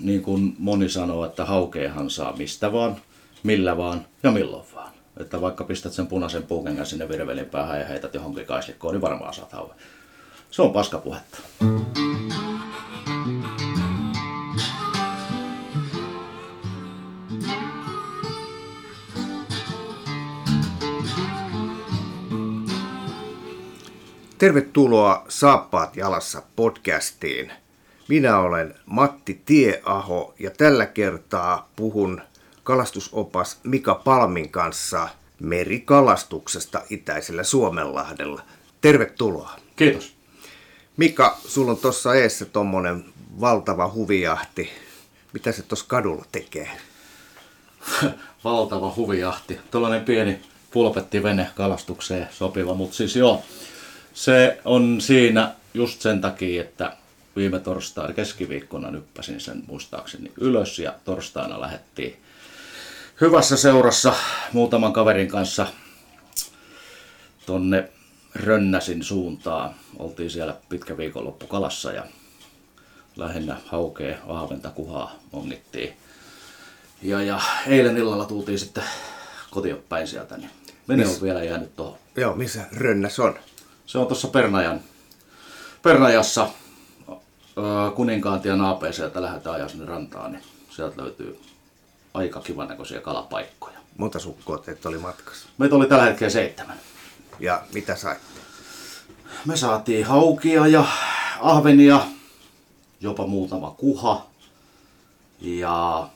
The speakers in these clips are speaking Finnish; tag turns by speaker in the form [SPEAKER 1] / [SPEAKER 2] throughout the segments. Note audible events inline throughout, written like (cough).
[SPEAKER 1] niin kuin moni sanoo, että haukeahan saa mistä vaan, millä vaan ja milloin vaan. Että vaikka pistät sen punaisen puukengan sinne virvelin päähän ja heität johonkin kaislikkoon, niin varmaan saat hauen. Se on paskapuhetta.
[SPEAKER 2] Tervetuloa Saappaat jalassa podcastiin. Minä olen Matti Tieaho ja tällä kertaa puhun kalastusopas Mika Palmin kanssa merikalastuksesta itäisellä Suomenlahdella. Tervetuloa.
[SPEAKER 1] Kiitos.
[SPEAKER 2] Mika, sulla on tuossa eessä tuommoinen valtava huvijahti. Mitä se tuossa kadulla tekee? (laughs)
[SPEAKER 1] Valtava huvijahti. Tuollainen pieni pulpettivene kalastukseen sopiva, mutta siis joo, se on siinä just sen takia, että viime torstaina keskiviikkona nyppäsin sen muistaakseni ylös ja torstaina lähettiin hyvässä seurassa muutaman kaverin kanssa tonne Rönnäsin suuntaan. Oltiin siellä pitkä viikonloppu kalassa ja lähinnä haukea, ahventa, kuhaa ongittiin. Ja, ja eilen illalla tultiin sitten kotiin päin sieltä, niin vene on vielä jäänyt tuohon.
[SPEAKER 2] Joo, missä Rönnäs on?
[SPEAKER 1] Se on tuossa Pernajan, Pernajassa kuninkaantien AP sieltä lähdetään ajaa sinne rantaan, niin sieltä löytyy aika kivan näköisiä kalapaikkoja.
[SPEAKER 2] Monta sukkoa teitä oli matkassa?
[SPEAKER 1] Meitä oli tällä hetkellä seitsemän.
[SPEAKER 2] Ja mitä saitte?
[SPEAKER 1] Me saatiin haukia ja ahvenia, jopa muutama kuha ja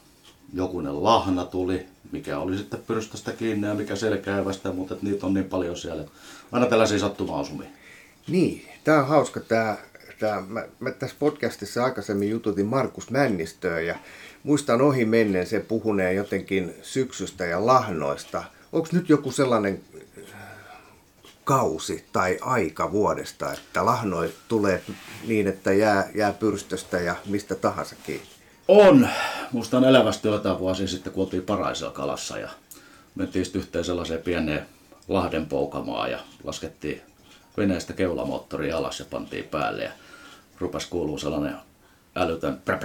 [SPEAKER 1] jokunen lahna tuli, mikä oli sitten pyrstöstä kiinni ja mikä selkäävästä, mutta niitä on niin paljon siellä. Aina tällaisia sattumaosumia.
[SPEAKER 2] Niin, tämä on hauska. Tää, tää, mä, mä tässä podcastissa aikaisemmin jututin Markus Männistöä ja muistan ohi menneen se puhuneen jotenkin syksystä ja lahnoista. Onko nyt joku sellainen äh, kausi tai aika vuodesta, että lahnoi tulee niin, että jää, jää pyrstöstä ja mistä tahansa kiinni?
[SPEAKER 1] On. Muistan elävästi jotain vuosia sitten, kun oltiin Paraisella kalassa ja mentiin yhteen sellaiseen pieneen Lahden poukamaan ja laskettiin veneestä keulamoottori alas ja pantiin päälle ja rupas kuuluu sellainen älytön präp.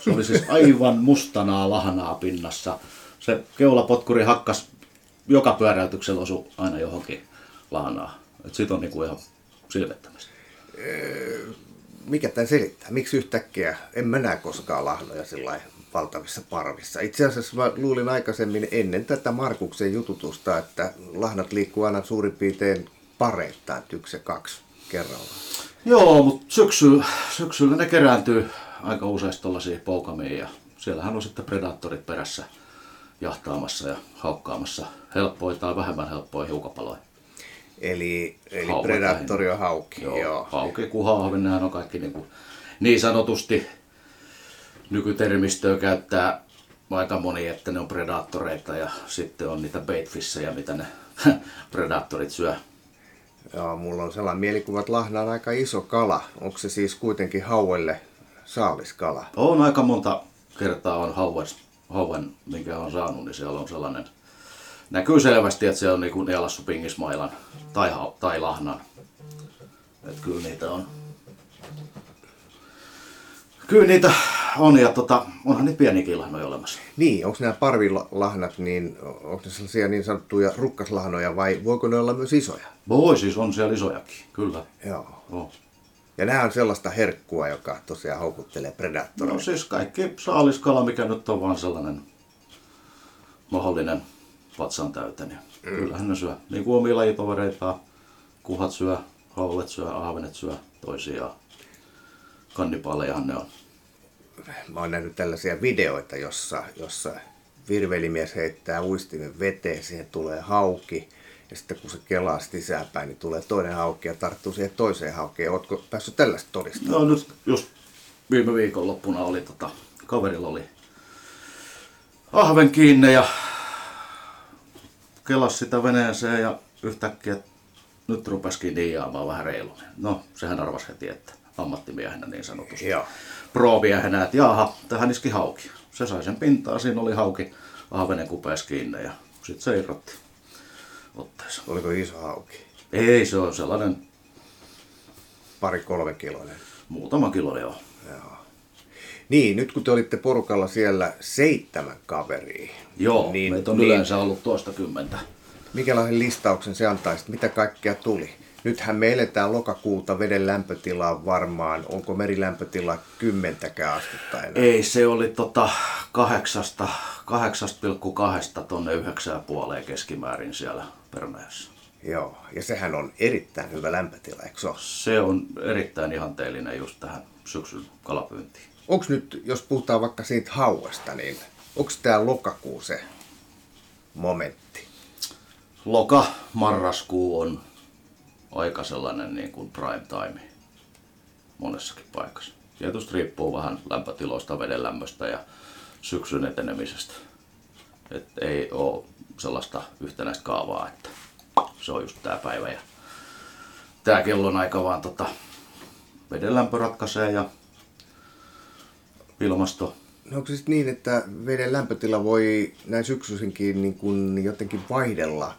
[SPEAKER 1] Se oli siis aivan mustanaa lahnaa pinnassa. Se keulapotkuri hakkas joka pyöräytyksellä osu aina johonkin lahnaa. Et sit on niinku ihan silvettämistä.
[SPEAKER 2] Mikä tämän selittää? Miksi yhtäkkiä en mä näe koskaan lahnoja sillä valtavissa parvissa. Itse asiassa mä luulin aikaisemmin ennen tätä Markuksen jututusta, että lahnat liikkuu aina suurin piirtein pareittain, yksi ja kaksi kerralla.
[SPEAKER 1] Joo, mutta syksyllä, syksyllä ne kerääntyy aika useasti tuollaisiin poukamiin ja siellähän on sitten predaattorit perässä jahtaamassa ja haukkaamassa helppoja tai vähemmän helppoja hiukapaloja.
[SPEAKER 2] Eli, eli predaattori on hauki.
[SPEAKER 1] Joo,
[SPEAKER 2] Joo.
[SPEAKER 1] hauki, kuhaahven, nehän on kaikki niin, kuin, niin sanotusti nykytermistöä käyttää aika moni, että ne on predaattoreita ja sitten on niitä baitfissejä, mitä ne (laughs) predaattorit syö.
[SPEAKER 2] Joo, mulla on sellainen mielikuva, että lahna on aika iso kala. Onko se siis kuitenkin hauelle saaliskala?
[SPEAKER 1] On aika monta kertaa on hauen, hauen minkä on saanut, niin siellä on sellainen, näkyy selvästi, että se on nielassu pingismailan tai, tai lahnan. Että kyllä niitä on. Kyllä niitä on ja tota, onhan niitä pieniäkin lahnoja olemassa.
[SPEAKER 2] Niin, onko nämä parvilahnat, niin onko ne sellaisia niin sanottuja rukkaslahnoja vai voiko ne olla myös isoja?
[SPEAKER 1] Voi siis on siellä isojakin, kyllä.
[SPEAKER 2] Joo.
[SPEAKER 1] On.
[SPEAKER 2] Ja nämä on sellaista herkkua, joka tosiaan houkuttelee predaattoreita.
[SPEAKER 1] No siis kaikki saaliskala, mikä nyt on vaan sellainen mahdollinen vatsan täytä, niin mm. kyllähän ne syö. Niin kuin omia lajitovereitaan, kuhat syö, haulet syö, ahvenet syö toisiaan. Kannipaalejahan ne on.
[SPEAKER 2] Mä oon nähnyt tällaisia videoita, jossa, jossa virvelimies heittää uistimen veteen, siihen tulee hauki. Ja sitten kun se kelaa sisäänpäin, niin tulee toinen hauki ja tarttuu siihen toiseen haukeen. Ootko päässyt tällaista todistamaan?
[SPEAKER 1] No nyt just viime viikonloppuna oli tota, kaverilla oli ahven kiinni ja kelas sitä veneeseen ja yhtäkkiä nyt rupesikin niiaamaan vähän reilummin. No, sehän arvasi heti, että ammattimiehenä niin sanotusti.
[SPEAKER 2] Joo.
[SPEAKER 1] Pro-miehenä, että jaha, tähän iski hauki. Se sai sen pintaa, siinä oli hauki ahvenen kupeessa kiinni ja sitten se irrotti otteessa.
[SPEAKER 2] Oliko iso hauki?
[SPEAKER 1] Ei, se on sellainen
[SPEAKER 2] Pari kolme kiloinen.
[SPEAKER 1] muutama kilo joo.
[SPEAKER 2] Joo. Niin, nyt kun te olitte porukalla siellä seitsemän kaveria.
[SPEAKER 1] Joo, niin, meitä on niin, yleensä ollut toista kymmentä.
[SPEAKER 2] Mikälaisen listauksen se antaisi, mitä kaikkea tuli? Nythän me eletään lokakuuta, veden lämpötila on varmaan, onko merilämpötila kymmentäkään astetta enää?
[SPEAKER 1] Ei, se oli tota 8,2 tonne 9,5 keskimäärin siellä Permeessä.
[SPEAKER 2] Joo, ja sehän on erittäin hyvä lämpötila, eikö se ole?
[SPEAKER 1] Se on erittäin ihanteellinen just tähän syksyn kalapyyntiin.
[SPEAKER 2] Onko nyt, jos puhutaan vaikka siitä hauesta, niin onko tämä lokakuu se momentti?
[SPEAKER 1] Loka, marraskuu on aika sellainen niin kuin prime time monessakin paikassa. Tietysti riippuu vähän lämpötiloista, veden lämmöstä ja syksyn etenemisestä. Et ei ole sellaista yhtenäistä kaavaa, että se on just tämä päivä ja tämä kellon aika, vaan tota, veden lämpö ratkaisee ja ilmasto.
[SPEAKER 2] No onko siis niin, että veden lämpötila voi näin syksyisinkin niin kuin jotenkin vaihdella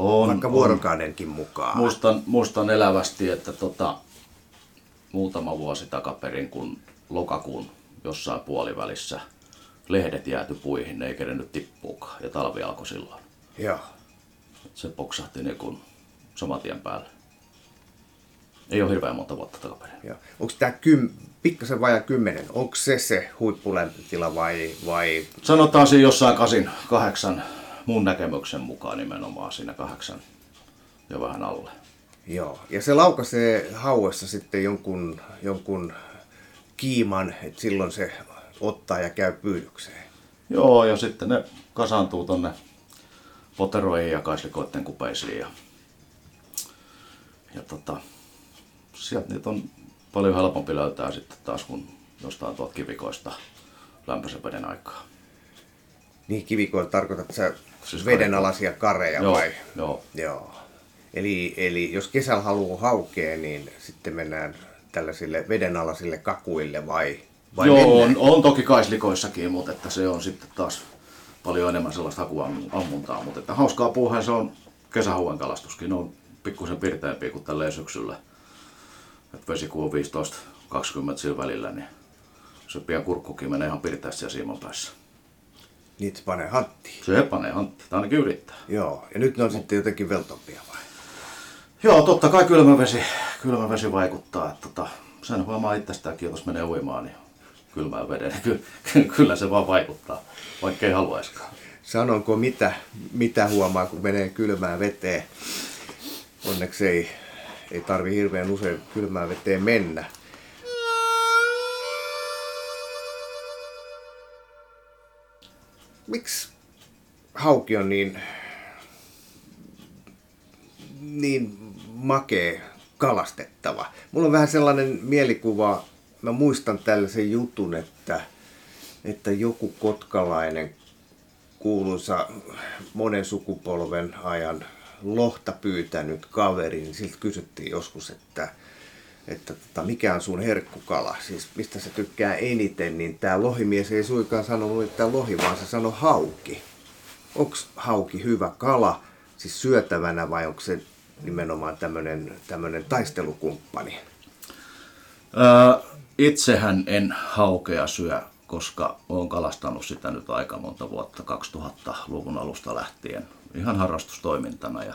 [SPEAKER 2] on, vaikka vuorokaudenkin mukaan?
[SPEAKER 1] Muistan, muistan elävästi, että tota, muutama vuosi takaperin, kun lokakuun jossain puolivälissä lehdet jääty puihin, ne ei kerennyt tippuukaan ja talvi alkoi silloin.
[SPEAKER 2] Joo.
[SPEAKER 1] Se poksahti niin kuin saman tien päälle. Ei ole hirveän monta vuotta takaperin.
[SPEAKER 2] Joo. Onko tämä kym, pikkasen vajaa kymmenen, onko se se huippulämpötila vai, vai?
[SPEAKER 1] Sanotaan siinä jossain kasin, kahdeksan, mun näkemyksen mukaan nimenomaan siinä kahdeksan ja vähän alle.
[SPEAKER 2] Joo, ja se laukaisee hauessa sitten jonkun, jonkun kiiman, että silloin se ottaa ja käy pyydykseen.
[SPEAKER 1] Joo, ja sitten ne kasaantuu tonne poteroihin ja kaislikoiden kupeisiin. Ja, ja tota, sieltä niitä on paljon helpompi löytää sitten taas kun jostain tuolta kivikoista lämpöisen veden aikaa.
[SPEAKER 2] Niin kivikoilla tarkoitat sä siis vedenalaisia kareja
[SPEAKER 1] joo,
[SPEAKER 2] vai?
[SPEAKER 1] Joo.
[SPEAKER 2] joo. Eli, eli jos kesällä haluaa haukea, niin sitten mennään tällaisille vedenalaisille kakuille vai, vai
[SPEAKER 1] Joo, on, on, toki kaislikoissakin, mutta että se on sitten taas paljon enemmän sellaista hakuammuntaa. Mutta että hauskaa puuhaa se on kesähauen kalastuskin. Ne on pikkusen pirteempiä kuin tälleen syksyllä. Että vesi kun on 15-20 sillä välillä, niin se pian kurkkukin menee ihan pirteästi siellä siiman päässä.
[SPEAKER 2] Niitä se panee hanttiin.
[SPEAKER 1] Se panee hanttiin, tai ainakin yrittää.
[SPEAKER 2] Joo, ja nyt ne on sitten jotenkin veltompia vai?
[SPEAKER 1] Joo, totta kai kylmävesi, kylmävesi vaikuttaa. Että tota, sen huomaa itsestäänkin, jos menee uimaan, niin kylmään veden. Ky- kyllä se vaan vaikuttaa, vaikka ei haluaisikaan.
[SPEAKER 2] Sanonko mitä, mitä huomaa, kun menee kylmään veteen? Onneksi ei, ei tarvi hirveän usein kylmään veteen mennä. Miksi hauki on niin, niin makee kalastettava? Mulla on vähän sellainen mielikuva, mä muistan tällaisen jutun, että, että joku kotkalainen kuuluisa monen sukupolven ajan lohta pyytänyt kaveri, niin siltä kysyttiin joskus, että, että tota, mikä on sun herkkukala, siis mistä se tykkää eniten, niin tämä lohimies ei suinkaan sanonut, että lohi, vaan se sanoi hauki. Onko hauki hyvä kala, siis syötävänä vai onko se nimenomaan tämmöinen taistelukumppani?
[SPEAKER 1] Öö, itsehän en haukea syö, koska olen kalastanut sitä nyt aika monta vuotta, 2000-luvun alusta lähtien, ihan harrastustoimintana. Ja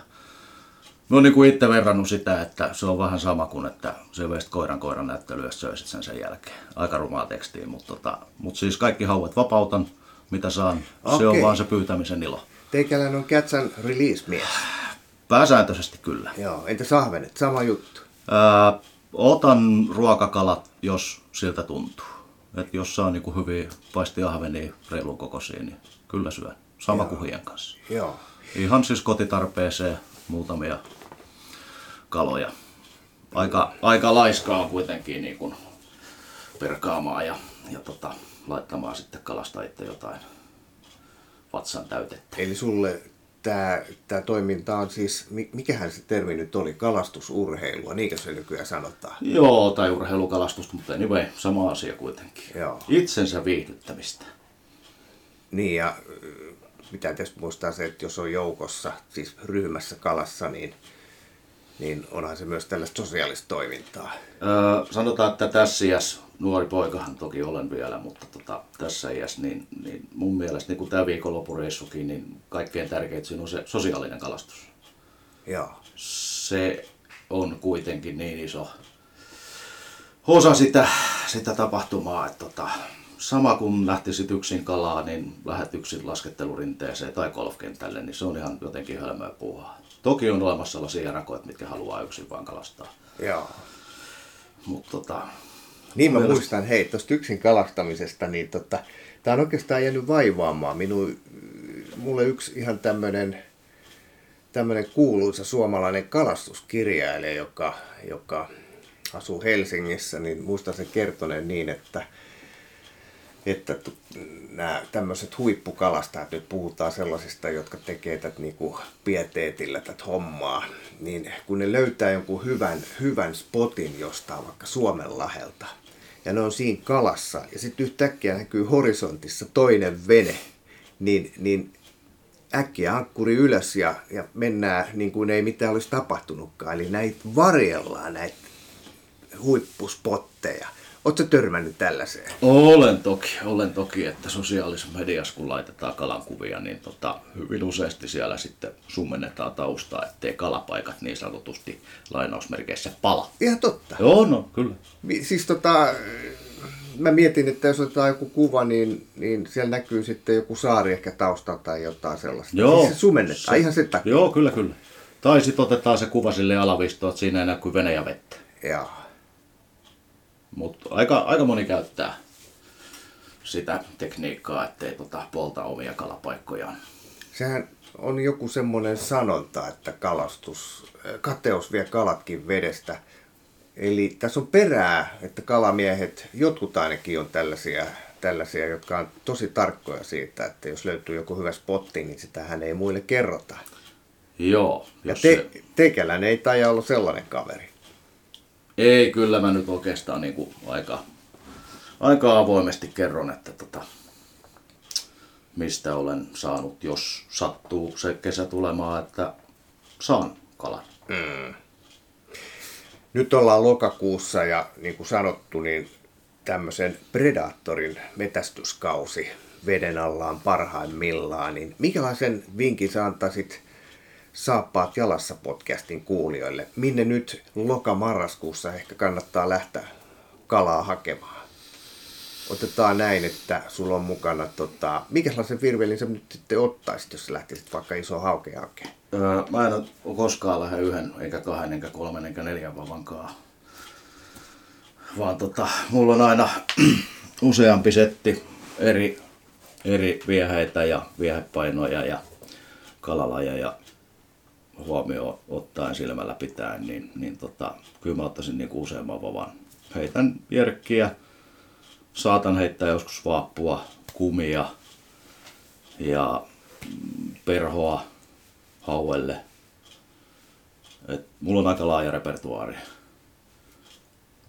[SPEAKER 1] Mä oon niin kuin itse verrannut sitä, että se on vähän sama kuin, että se veisit koiran koiran näyttelyä söisit sen sen jälkeen. Aika rumaa tekstiä, mutta, tota, mutta siis kaikki hauet vapautan, mitä saan. Okay. Se on vaan se pyytämisen ilo.
[SPEAKER 2] Teikäläinen on catch and release mies.
[SPEAKER 1] Pääsääntöisesti kyllä.
[SPEAKER 2] Joo, entä sahvenet? Sama juttu.
[SPEAKER 1] Ää, otan ruokakalat, jos siltä tuntuu. Et jos saa niin hyviä paistiahvenia reilun kokoisia, niin kyllä syö. Sama Joo. kuin kanssa.
[SPEAKER 2] Joo.
[SPEAKER 1] Ihan siis kotitarpeeseen muutamia kaloja. Aika, aika laiskaa kuitenkin niin kuin perkaamaan ja, ja tota, laittamaan sitten kalasta itse jotain vatsan täytettä.
[SPEAKER 2] Eli sulle tämä, tämä toiminta on siis, mikähän se termi nyt oli, kalastusurheilua, niinkö se nykyään sanotaan?
[SPEAKER 1] Joo, tai urheilukalastus, mutta anyway, sama asia kuitenkin.
[SPEAKER 2] Joo.
[SPEAKER 1] Itsensä viihdyttämistä.
[SPEAKER 2] Niin ja mitä tietysti muistaa se, että jos on joukossa, siis ryhmässä kalassa, niin niin onhan se myös tällaista sosiaalista toimintaa.
[SPEAKER 1] Öö, sanotaan, että tässä iässä, nuori poikahan toki olen vielä, mutta tota, tässä iässä, niin, niin mun mielestä niin kuin tämä viikonloppureissukin, niin kaikkein tärkeintä siinä on se sosiaalinen kalastus.
[SPEAKER 2] Joo.
[SPEAKER 1] Se on kuitenkin niin iso osa sitä, sitä tapahtumaa, että tota, sama kun lähtisit yksin kalaa, niin lähdet yksin laskettelurinteeseen tai golfkentälle, niin se on ihan jotenkin hölmöä puuhaa. Toki on olemassa sellaisia rakoja, mitkä haluaa yksin vaan kalastaa.
[SPEAKER 2] Joo.
[SPEAKER 1] Mutta tota,
[SPEAKER 2] Niin mä
[SPEAKER 1] Mielestä-
[SPEAKER 2] muistan, hei, tuosta yksin kalastamisesta, niin tota, tää on oikeastaan jäänyt vaivaamaan. Minu, mulle yksi ihan tämmönen, tämmönen kuuluisa suomalainen kalastuskirjailija, joka, joka asuu Helsingissä, niin muistan sen kertoneen niin, että että nämä tämmöiset huippukalastajat, nyt puhutaan sellaisista, jotka tekee tätä niinku pieteetillä tätä hommaa, niin kun ne löytää jonkun hyvän, hyvän spotin jostain vaikka Suomen lahelta, ja ne on siinä kalassa, ja sitten yhtäkkiä näkyy horisontissa toinen vene, niin, niin äkkiä ankkuri ylös ja, ja mennään niin kuin ei mitään olisi tapahtunutkaan. Eli näitä varjellaan, näitä huippuspotteja. Oletko törmännyt tällaiseen?
[SPEAKER 1] olen toki, olen toki, että sosiaalisessa mediassa kun laitetaan kalankuvia, niin tota, hyvin useasti siellä sitten summennetaan taustaa, ettei kalapaikat niin sanotusti lainausmerkeissä pala.
[SPEAKER 2] Ihan totta.
[SPEAKER 1] Joo, no kyllä.
[SPEAKER 2] Siis tota, mä mietin, että jos otetaan joku kuva, niin, niin siellä näkyy sitten joku saari ehkä taustalla tai jotain sellaista.
[SPEAKER 1] Joo.
[SPEAKER 2] Siis se sumennetaan, ihan sen takia.
[SPEAKER 1] Joo, kyllä, kyllä. Tai sitten otetaan se kuva sille alavistoon, että siinä ei ja vettä.
[SPEAKER 2] Joo.
[SPEAKER 1] Mutta aika, aika moni käyttää sitä tekniikkaa, ettei tota, polta omia kalapaikkojaan.
[SPEAKER 2] Sehän on joku semmoinen sanonta, että kalastus, kateus vie kalatkin vedestä. Eli tässä on perää, että kalamiehet, jotkut ainakin on tällaisia, tällaisia, jotka on tosi tarkkoja siitä, että jos löytyy joku hyvä spotti, niin sitähän ei muille kerrota.
[SPEAKER 1] Joo,
[SPEAKER 2] Ja te,
[SPEAKER 1] se,
[SPEAKER 2] teikäläinen ei taida olla sellainen kaveri.
[SPEAKER 1] Ei kyllä mä nyt oikeastaan niinku aika, aika avoimesti kerron, että tota, mistä olen saanut, jos sattuu se kesä tulemaan, että saan kalan.
[SPEAKER 2] Nyt ollaan lokakuussa ja niin kuin sanottu, niin tämmöisen Predatorin metästyskausi veden alla on parhaimmillaan. Niin minkälaisen vinkin sä antaisit Saappaat jalassa podcastin kuulijoille? Minne nyt loka-marraskuussa ehkä kannattaa lähteä kalaa hakemaan? Otetaan näin, että sulla on mukana, tota, mikälaisen virvelin sä nyt sitten ottaisit, jos sä lähtisit vaikka iso hauke hakemaan?
[SPEAKER 1] Öö, mä en ole koskaan lähde yhden, eikä kahden, eikä kolmen, eikä neljän vavankaan. Vaan tota, mulla on aina (clears throat) useampi setti eri, eri vieheitä ja viehepainoja ja kalalajeja huomioon ottaen silmällä pitäen, niin, niin tota, kyllä mä ottaisin niinku useamman vavan. Heitän jerkkiä, saatan heittää joskus vaappua, kumia ja perhoa hauelle. Et mulla on aika laaja repertuaari.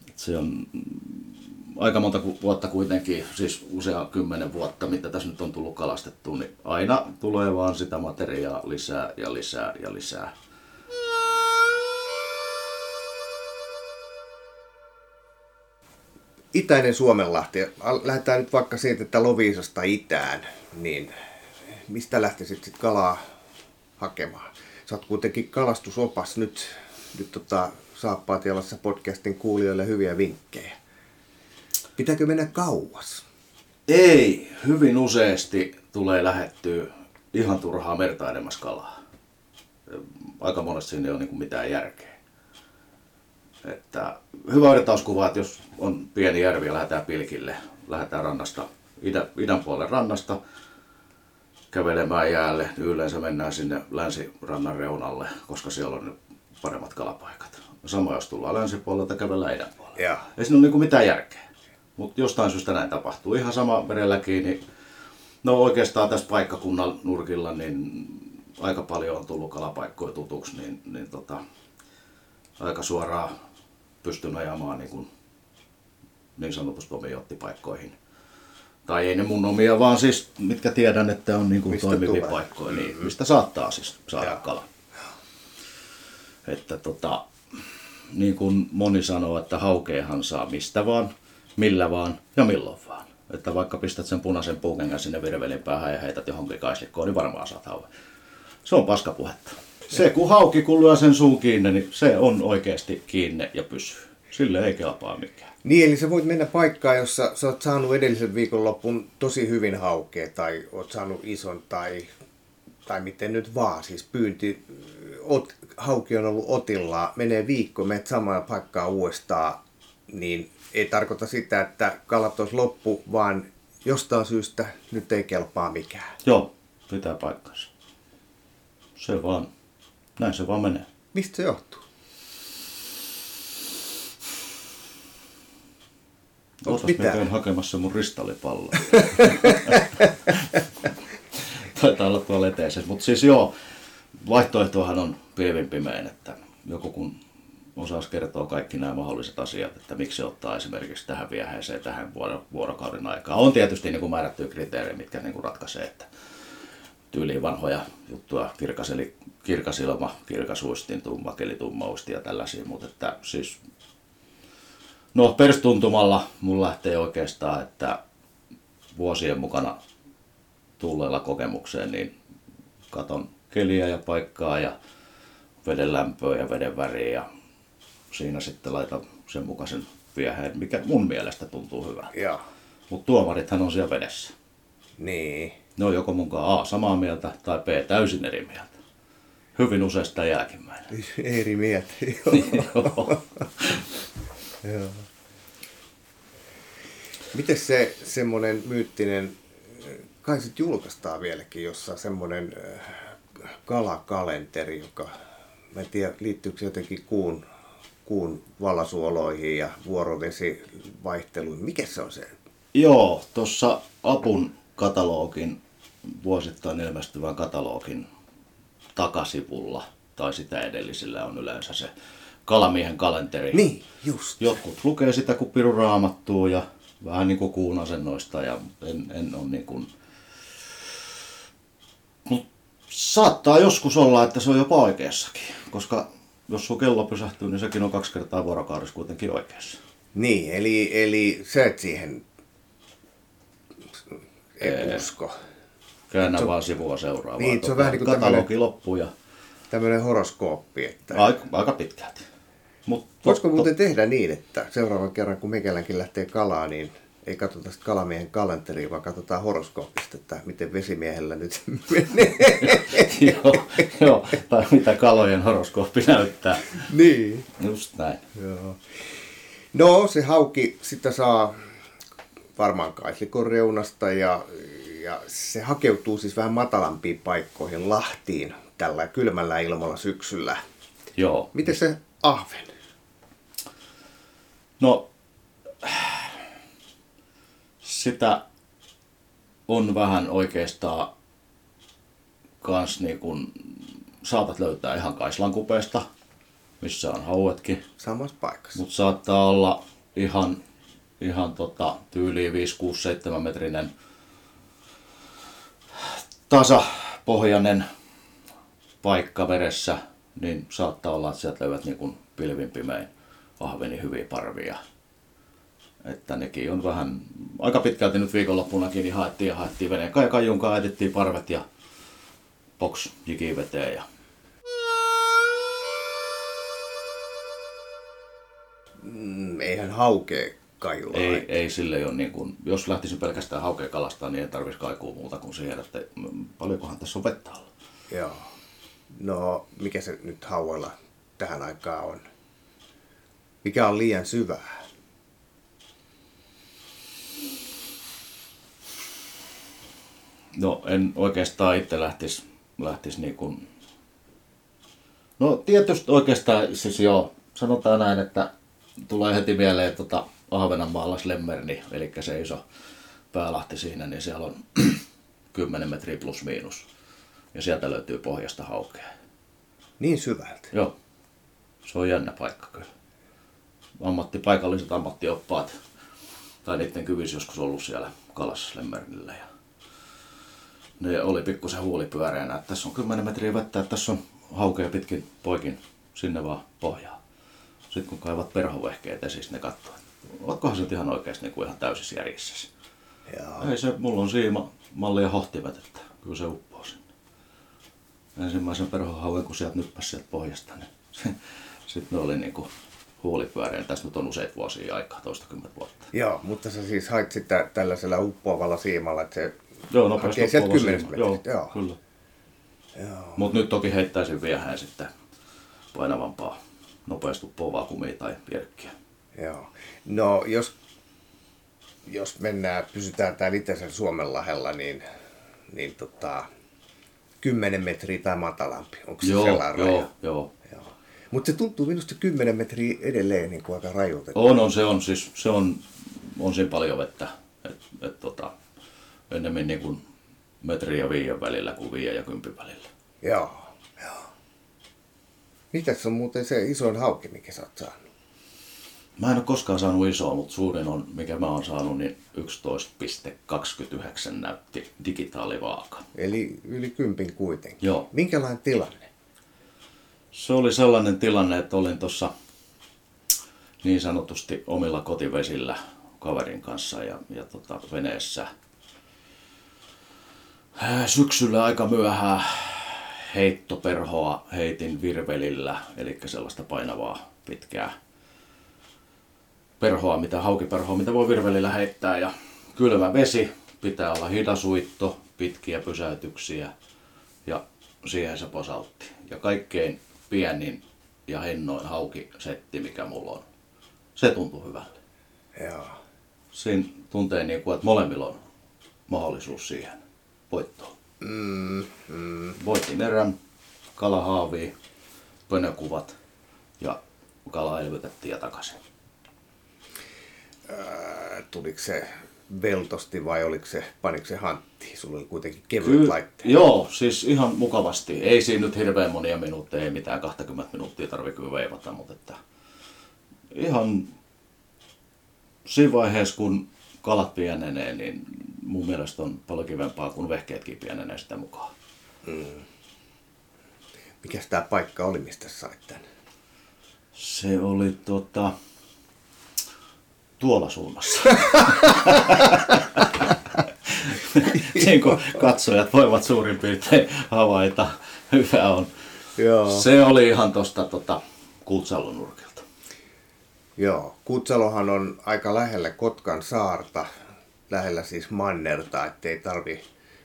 [SPEAKER 1] Et se on aika monta vuotta kuitenkin, siis usea kymmenen vuotta, mitä tässä nyt on tullut kalastettua, niin aina tulee vaan sitä materiaa lisää ja lisää ja lisää.
[SPEAKER 2] Itäinen Suomenlahti. Lähdetään nyt vaikka siitä, että Loviisasta itään, niin mistä lähtisit sit kalaa hakemaan? Sä oot kuitenkin kalastusopas nyt, nyt tota, Saappaat podcastin kuulijoille hyviä vinkkejä. Pitääkö mennä kauas?
[SPEAKER 1] Ei, hyvin useasti tulee lähettyä ihan turhaa merta edemmäs kalaa. Aika monesti siinä ei ole niin mitään järkeä. Että hyvä vertauskuva, että jos on pieni järvi ja lähdetään pilkille, lähdetään rannasta, idän, idän puolen rannasta kävelemään jäälle, niin yleensä mennään sinne länsirannan reunalle, koska siellä on nyt paremmat kalapaikat. Sama jos tullaan länsipuolelta, kävellään idän puolelle.
[SPEAKER 2] Joo.
[SPEAKER 1] Ei siinä ole niinku mitään järkeä. Mutta jostain syystä näin tapahtuu. Ihan sama merelläkin, niin no oikeastaan tässä paikkakunnan nurkilla niin aika paljon on tullut kalapaikkoja tutuksi, niin, niin tota, aika suoraan pystyn ajamaan niin, kuin, niin sanotusti omiin ottipaikkoihin. Tai ei ne mun omia, vaan siis mitkä tiedän, että on niin kuin toimivia
[SPEAKER 2] tulee.
[SPEAKER 1] paikkoja, niin mistä saattaa siis saada kala. että tota, niin kuin moni sanoo, että haukeahan saa mistä vaan, millä vaan ja milloin vaan. Että vaikka pistät sen punaisen puukengan sinne virvelin päähän ja heität johonkin kaislikkoon, niin varmaan saat haue. Se on paskapuhetta. Se kun hauki kun lyö sen suun kiinni, niin se on oikeasti kiinni ja pysyy. Sille ei kelpaa mikään.
[SPEAKER 2] Niin, eli sä voit mennä paikkaan, jossa sä oot saanut edellisen viikonlopun tosi hyvin haukea, tai oot saanut ison, tai, tai miten nyt vaan, siis pyynti, ot, hauki on ollut otilla, menee viikko, menet samaan paikkaan uudestaan, niin ei tarkoita sitä, että kalat olisi loppu, vaan jostain syystä nyt ei kelpaa mikään.
[SPEAKER 1] Joo, pitää paikkansa. Se vaan, näin se vaan menee.
[SPEAKER 2] Mistä se johtuu?
[SPEAKER 1] Ootas, mä
[SPEAKER 2] mitään?
[SPEAKER 1] käyn hakemassa mun ristallipalloa. (laughs) Taitaa olla tuolla eteisessä. Mutta siis joo, vaihtoehtohan on pilvin pimein, että joku kun osaisi kertoa kaikki nämä mahdolliset asiat, että miksi se ottaa esimerkiksi tähän vieheeseen tähän vuoro- vuorokauden aikaan. On tietysti niin kuin määrättyjä kriteerejä, mitkä niin kuin ratkaisee, että tyyliin vanhoja juttuja, kirkas, eli kirkas ilma, kirkas uistin, tumma keli, tumma ja tällaisia, mutta että siis No perstuntumalla mun lähtee oikeastaan, että vuosien mukana tulleella kokemukseen, niin katon keliä ja paikkaa ja veden lämpöä ja veden väriä ja siinä sitten laitan sen mukaisen vieheen, mikä mun mielestä tuntuu hyvältä.
[SPEAKER 2] Joo.
[SPEAKER 1] Mutta tuomarithan on siellä vedessä.
[SPEAKER 2] Niin.
[SPEAKER 1] Ne on joko munkaan A samaa mieltä tai B täysin eri mieltä. Hyvin usein sitä jälkimmäinen.
[SPEAKER 2] Eri mieltä. (laughs)
[SPEAKER 1] Joo.
[SPEAKER 2] Joo. (laughs) Miten se semmoinen myyttinen, kai sit julkaistaan vieläkin jossa semmoinen äh, kalakalenteri, joka, mä en tiedä liittyykö se jotenkin kuun, kuun valasuoloihin ja vuorovesivaihteluun. Mikä se on se?
[SPEAKER 1] Joo, tuossa Apun katalogin, vuosittain ilmestyvän katalogin takasivulla tai sitä edellisellä on yleensä se kalamiehen kalenteri.
[SPEAKER 2] Niin, just.
[SPEAKER 1] Jotkut lukee sitä kuin piru raamattua ja vähän niin kuin kuun asennoista ja en, en ole niin kuin... Mut saattaa joskus olla, että se on jopa oikeassakin, koska jos sun kello pysähtyy, niin sekin on kaksi kertaa vuorokaudessa kuitenkin oikeassa.
[SPEAKER 2] Niin, eli, eli sä et siihen et usko.
[SPEAKER 1] Käännä vaan sivua seuraavaan.
[SPEAKER 2] Niin, se on vähän niin kuin
[SPEAKER 1] Katalogi
[SPEAKER 2] tämmönen-
[SPEAKER 1] loppuu ja
[SPEAKER 2] Tämmöinen horoskooppi, että...
[SPEAKER 1] aika, aika pitkälti. Mut,
[SPEAKER 2] Voisiko muuten tehdä niin, että seuraavan kerran kun meikäläänkin lähtee kalaa, niin ei katsota sitä kalamiehen kalenteria, vaan katsotaan horoskoopista, että miten vesimiehellä nyt (laughs) menee.
[SPEAKER 1] joo, joo, tai mitä kalojen horoskooppi näyttää.
[SPEAKER 2] niin.
[SPEAKER 1] Just näin.
[SPEAKER 2] Joo. No, se hauki, sitä saa varmaan kaislikon reunasta ja, ja se hakeutuu siis vähän matalampiin paikkoihin Lahtiin tällä kylmällä ilmalla syksyllä.
[SPEAKER 1] Joo.
[SPEAKER 2] Miten se ahven?
[SPEAKER 1] No, sitä on vähän oikeastaan kans niin kun saatat löytää ihan Kaislan kupeesta, missä on hauetkin.
[SPEAKER 2] Samassa paikassa.
[SPEAKER 1] Mutta saattaa olla ihan, ihan tota, tyyliin 5, 6, 7 metrinen tasapohjainen paikka veressä, niin saattaa olla, että sieltä löydät niin pilvin pimein ahveni hyviä parvia. Että nekin on vähän, aika pitkälti nyt viikonloppunakin niin haettiin ja haettiin veneen kai kajunkaan, edettiin parvet ja box jiki veteen ja
[SPEAKER 2] Mm, eihän haukea kajulla.
[SPEAKER 1] Ei, ei sille ole niin kuin, jos lähtisin pelkästään haukea kalastaa, niin ei tarvitsisi kaikua muuta kuin siihen, että paljonkohan tässä on vettä alla.
[SPEAKER 2] Joo. No, mikä se nyt hauella tähän aikaan on? Mikä on liian syvää?
[SPEAKER 1] No en oikeastaan itse lähtisi, lähtisi niin kuin... No tietysti oikeastaan, siis joo, sanotaan näin, että tulee heti mieleen tota Ahvenanmaalla Slemmerni, eli se iso päälahti siinä, niin siellä on (clears throat) 10 metriä plus miinus. Ja sieltä löytyy pohjasta haukea.
[SPEAKER 2] Niin syvältä.
[SPEAKER 1] Joo, se on jännä paikka kyllä. Ammatti, paikalliset ammattioppaat, tai niiden kyvis joskus ollut siellä kalassa Lemmernillä. Ja ne oli pikkusen huuli pyöreänä, että tässä on 10 metriä vettä, että tässä on haukea pitkin poikin sinne vaan pohjaan. Sitten kun kaivat perhovehkeet esiin, ne katsoo, että ootkohan se ihan oikeasti niin kuin ihan täysissä järjissä.
[SPEAKER 2] Joo.
[SPEAKER 1] Ei se, mulla on siima, malli ja hohtimet, että kyllä se uppoo sinne. Ensimmäisen perhohauen, kun sieltä nyppäsi sieltä pohjasta, niin (laughs) sitten ne oli niinku huulipyöreän. Tässä nyt on useita vuosia aikaa, toistakymmentä vuotta.
[SPEAKER 2] Joo, mutta sä siis hait sitä tällaisella uppoavalla siimalla, että se
[SPEAKER 1] Joo, nopeasti
[SPEAKER 2] hakee sieltä
[SPEAKER 1] uppoava
[SPEAKER 2] kymmenestä
[SPEAKER 1] siima.
[SPEAKER 2] metristä.
[SPEAKER 1] Joo,
[SPEAKER 2] Joo.
[SPEAKER 1] kyllä.
[SPEAKER 2] Joo.
[SPEAKER 1] Mutta nyt toki heittäisin viehään sitten painavampaa nopeasti uppoavaa kumia tai pierkkiä.
[SPEAKER 2] Joo. No jos, jos mennään, pysytään täällä itäisen Suomenlahdella, niin, niin tota, 10 metriä tai matalampi. Onko se
[SPEAKER 1] Joo,
[SPEAKER 2] sellainen
[SPEAKER 1] joo,
[SPEAKER 2] raja?
[SPEAKER 1] joo.
[SPEAKER 2] Joo. Mutta se tuntuu minusta 10 metriä edelleen niin kuin aika rajulta.
[SPEAKER 1] On, on, se on siis, se on, on siinä paljon vettä. Et, et, tota, ennemmin niin kuin metri ja viien välillä kuin viien ja kympin välillä.
[SPEAKER 2] Joo. Joo. Mitäs on muuten se isoin hauki, mikä sä oot saanut?
[SPEAKER 1] Mä en ole koskaan saanut isoa, mutta suurin on, mikä mä oon saanut, niin 11,29 näytti digitaalivaaka.
[SPEAKER 2] Eli yli kympin kuitenkin.
[SPEAKER 1] Joo.
[SPEAKER 2] Minkälainen tilanne?
[SPEAKER 1] Se oli sellainen tilanne, että olin tuossa niin sanotusti omilla kotivesillä kaverin kanssa ja, ja tota, veneessä. Ää, Syksyllä aika myöhään heittoperhoa heitin virvelillä, eli sellaista painavaa pitkää perhoa, mitä haukiperhoa, mitä voi virvelillä heittää. Ja kylmä vesi, pitää olla hidasuitto, pitkiä pysäytyksiä ja siihen se posautti. Ja kaikkein pienin ja hennoin haukisetti, mikä mulla on, se tuntui hyvälle.
[SPEAKER 2] Joo.
[SPEAKER 1] Siinä tuntee, niin kuin, että molemmilla on mahdollisuus siihen voittoon.
[SPEAKER 2] Mm, mm.
[SPEAKER 1] Voitin erän, kala haavii, pönökuvat ja kala elvytettiin ja takaisin.
[SPEAKER 2] Ää, tuliko se veltosti vai oliko se, paniko se hantti? Sulla oli kuitenkin kevyet
[SPEAKER 1] Kyllä,
[SPEAKER 2] laitteet.
[SPEAKER 1] joo, siis ihan mukavasti. Ei siinä nyt hirveän monia minuutteja, ei mitään 20 minuuttia tarvitse kyllä veivata, mutta että ihan siinä vaiheessa, kun kalat pienenee, niin mun mielestä on paljon kivempaa, kun vehkeetkin pienenee sitä mukaan.
[SPEAKER 2] Mikäs tää paikka oli, mistä sait tän?
[SPEAKER 1] Se oli tota, tuolla suunnassa. (laughs) niin kuin katsojat voivat suurin piirtein havaita, hyvä on.
[SPEAKER 2] Joo.
[SPEAKER 1] Se oli ihan tosta tota, Kultsalon nurkilta.
[SPEAKER 2] Joo. Kutsalohan on aika lähellä Kotkan saarta, lähellä siis mannerta, ettei tarvi...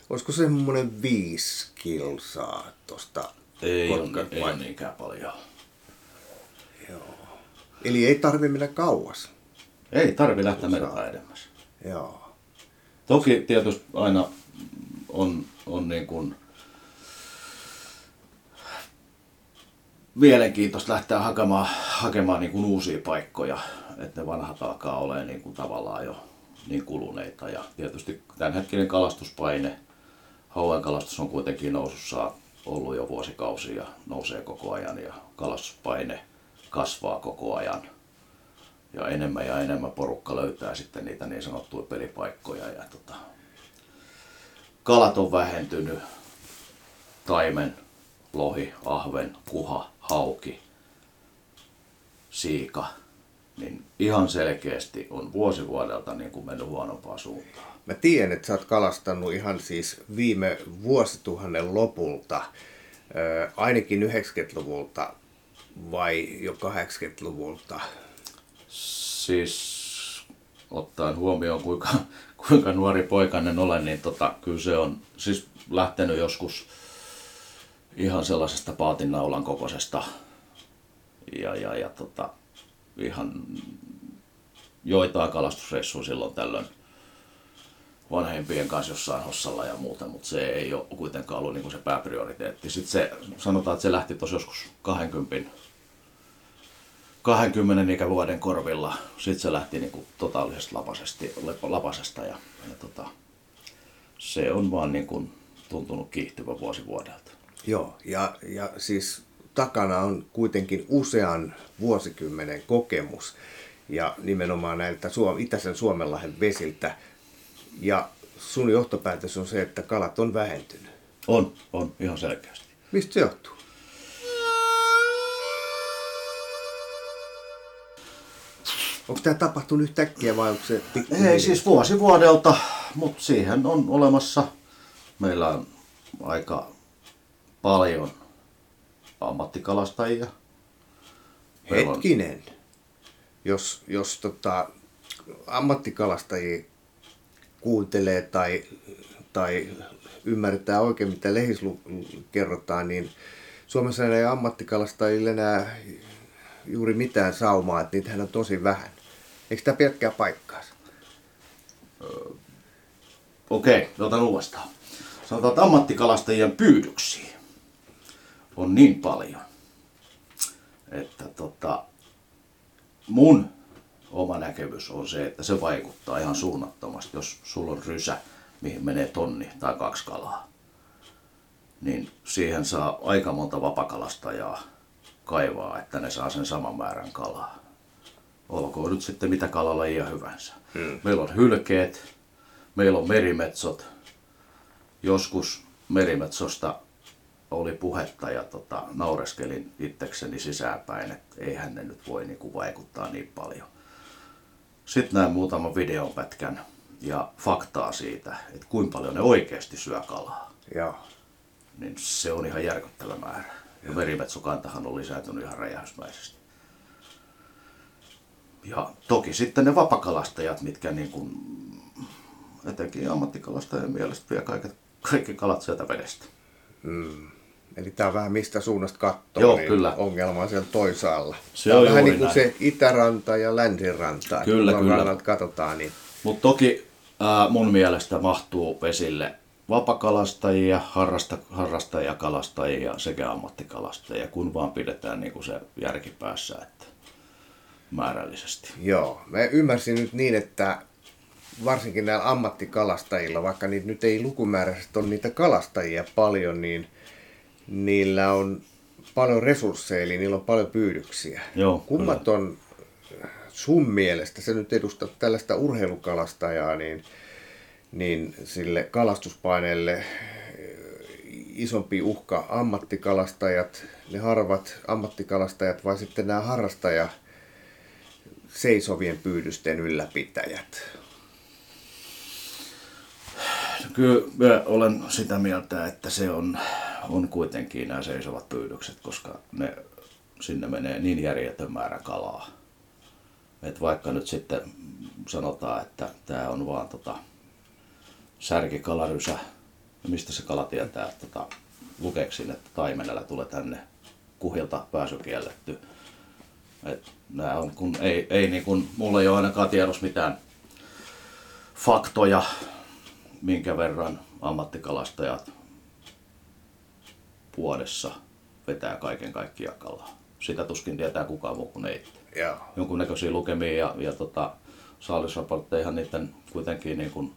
[SPEAKER 2] Olisiko se semmoinen viisi kilsaa tosta
[SPEAKER 1] Ei,
[SPEAKER 2] Kotkan
[SPEAKER 1] ole, ei
[SPEAKER 2] vai-
[SPEAKER 1] ole niinkään paljon.
[SPEAKER 2] Joo. Eli ei tarvi mennä kauas.
[SPEAKER 1] Ei tarvi lähteä mertaa edemmäs.
[SPEAKER 2] Joo.
[SPEAKER 1] Toki tietysti aina on, on niin kuin mielenkiintoista lähteä hakemaan, hakemaan niin kuin uusia paikkoja, että ne vanhat alkaa olemaan niin kuin tavallaan jo niin kuluneita. Ja tietysti tämänhetkinen kalastuspaine, hauen kalastus on kuitenkin nousussa ollut jo vuosikausia ja nousee koko ajan ja kalastuspaine kasvaa koko ajan. Ja enemmän ja enemmän porukka löytää sitten niitä niin sanottuja pelipaikkoja ja tota, kalat on vähentynyt. Taimen, lohi, ahven, kuha, hauki, siika, niin ihan selkeästi on vuosi vuodelta niin kuin mennyt huonompaa suuntaan.
[SPEAKER 2] Mä tiedän, että sä oot kalastanut ihan siis viime vuosituhannen lopulta, ainakin 90-luvulta vai jo 80-luvulta.
[SPEAKER 1] Siis ottaen huomioon kuinka, kuinka nuori poikainen olen, niin tota, kyllä se on siis lähtenyt joskus ihan sellaisesta paatinnaulan kokoisesta ja, ja, ja tota, ihan joitain kalastusreissuja silloin tällöin vanhempien kanssa jossain hossalla ja muuta, mutta se ei ole kuitenkaan ollut niin kuin se pääprioriteetti. Sitten se, sanotaan, että se lähti tuossa joskus 20 20 ikävuoden korvilla. Sitten se lähti niin kuin totaalisesti lapasesti, lapasesta ja, ja tota, se on vaan niin kuin tuntunut kiihtyvä vuosi vuodelta.
[SPEAKER 2] Joo, ja, ja siis takana on kuitenkin usean vuosikymmenen kokemus ja nimenomaan näiltä Suom- Itäisen Suomenlahden vesiltä. Ja sun johtopäätös on se, että kalat on vähentynyt.
[SPEAKER 1] On, on, ihan selkeästi.
[SPEAKER 2] Mistä se johtuu? Onko tämä tapahtunut yhtäkkiä vai onko se... Pikku-
[SPEAKER 1] Ei siis vuosi vuodelta, mutta siihen on olemassa. Meillä on aika paljon ammattikalastajia.
[SPEAKER 2] Hetkinen. Jos, jos tota, ammattikalastajia kuuntelee tai, tai ymmärtää oikein, mitä lehdislu kerrotaan, niin Suomessa ei ammattikalastajille enää juuri mitään saumaa, että niitähän on tosi vähän. Eikö tämä pelkkää paikkaansa?
[SPEAKER 1] Okei, otan uudestaan. Sanotaan, että ammattikalastajien pyydyksiä on niin paljon, että tota, mun oma näkemys on se, että se vaikuttaa ihan suunnattomasti, jos sulla on rysä, mihin menee tonni tai kaksi kalaa. Niin siihen saa aika monta vapakalastajaa kaivaa, että ne saa sen saman määrän kalaa. Olkoon nyt sitten mitä kalalajia hyvänsä. Hmm. Meillä on hylkeet, meillä on merimetsot. Joskus merimetsosta oli puhetta ja tota, naureskelin itsekseni sisäänpäin, että eihän ne nyt voi niinku vaikuttaa niin paljon. Sitten näin muutaman videopätkän ja faktaa siitä, että kuinka paljon ne oikeasti syö kalaa.
[SPEAKER 2] Joo.
[SPEAKER 1] Niin se on ihan järkyttävä määrä. Ja merimetsokantahan on lisääntynyt ihan räjähdysmäisesti. Ja toki sitten ne vapakalastajat, mitkä niin kuin, etenkin ammattikalastajien mielestä vie kaikki, kaikki kalat sieltä vedestä.
[SPEAKER 2] Eli tämä on vähän mistä suunnasta katsoo,
[SPEAKER 1] Joo,
[SPEAKER 2] niin
[SPEAKER 1] kyllä.
[SPEAKER 2] ongelma on siellä toisaalla.
[SPEAKER 1] Se
[SPEAKER 2] Tää
[SPEAKER 1] on
[SPEAKER 2] vähän
[SPEAKER 1] juuri
[SPEAKER 2] niin kuin
[SPEAKER 1] näin.
[SPEAKER 2] se itäranta ja länsiranta.
[SPEAKER 1] Kyllä,
[SPEAKER 2] kun
[SPEAKER 1] kyllä.
[SPEAKER 2] katsotaan, niin
[SPEAKER 1] Mutta toki ää, mun mielestä mahtuu vesille vapakalastajia, harrasta, harrastajakalastajia sekä ammattikalastajia, kun vaan pidetään niin kuin se järki päässä että määrällisesti.
[SPEAKER 2] Joo, mä ymmärsin nyt niin, että varsinkin näillä ammattikalastajilla, vaikka niitä nyt ei lukumääräisesti ole niitä kalastajia paljon, niin niillä on paljon resursseja, eli niillä on paljon pyydyksiä.
[SPEAKER 1] Joo,
[SPEAKER 2] Kummat on sun mielestä, se nyt edustat tällaista urheilukalastajaa, niin, niin sille kalastuspaineelle eh, isompi uhka ammattikalastajat, ne harvat ammattikalastajat vai sitten nämä harrastaja seisovien pyydysten ylläpitäjät.
[SPEAKER 1] Kyllä mä olen sitä mieltä, että se on, on kuitenkin nämä seisovat pyydykset, koska ne, sinne menee niin järjetön määrä kalaa. Et vaikka nyt sitten sanotaan, että tämä on vaan tota, särkikalarysä, no mistä se kala tietää, että tota, lukeeko sinne, että taimenellä tulee tänne kuhilta pääsy kielletty. Et nää on, kun ei, ei niin kun, mulla ei ole ainakaan tiedossa mitään faktoja, minkä verran ammattikalastajat vuodessa vetää kaiken kaikkiaan kalaa. Sitä tuskin tietää kukaan muu kuin itse.
[SPEAKER 2] Joo.
[SPEAKER 1] Jonkunnäköisiä lukemia ja, ja tota, saalisraportteihan niiden kuitenkin niin kuin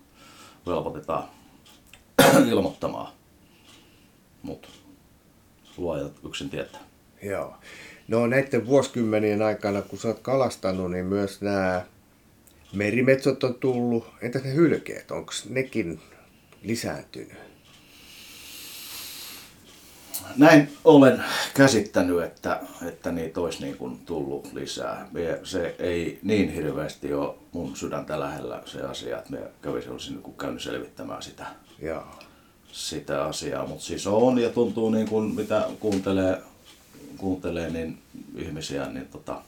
[SPEAKER 1] velvoitetaan (clears throat) ilmoittamaan. Mutta luojat yksin tietää.
[SPEAKER 2] Joo. No näiden vuosikymmenien aikana, kun sä oot kalastanut, niin myös nämä merimetsot on tullut. Entäs ne hylkeet, onko nekin lisääntynyt?
[SPEAKER 1] Näin olen käsittänyt, että, että niitä olisi niin kuin tullut lisää. Se ei niin hirveästi ole mun sydäntä lähellä se asia, että me kävisin olisin niin kuin käynyt selvittämään sitä,
[SPEAKER 2] Joo.
[SPEAKER 1] sitä asiaa. Mutta siis on ja tuntuu niin kuin mitä kuuntelee, kuuntelee niin ihmisiä, niin tota,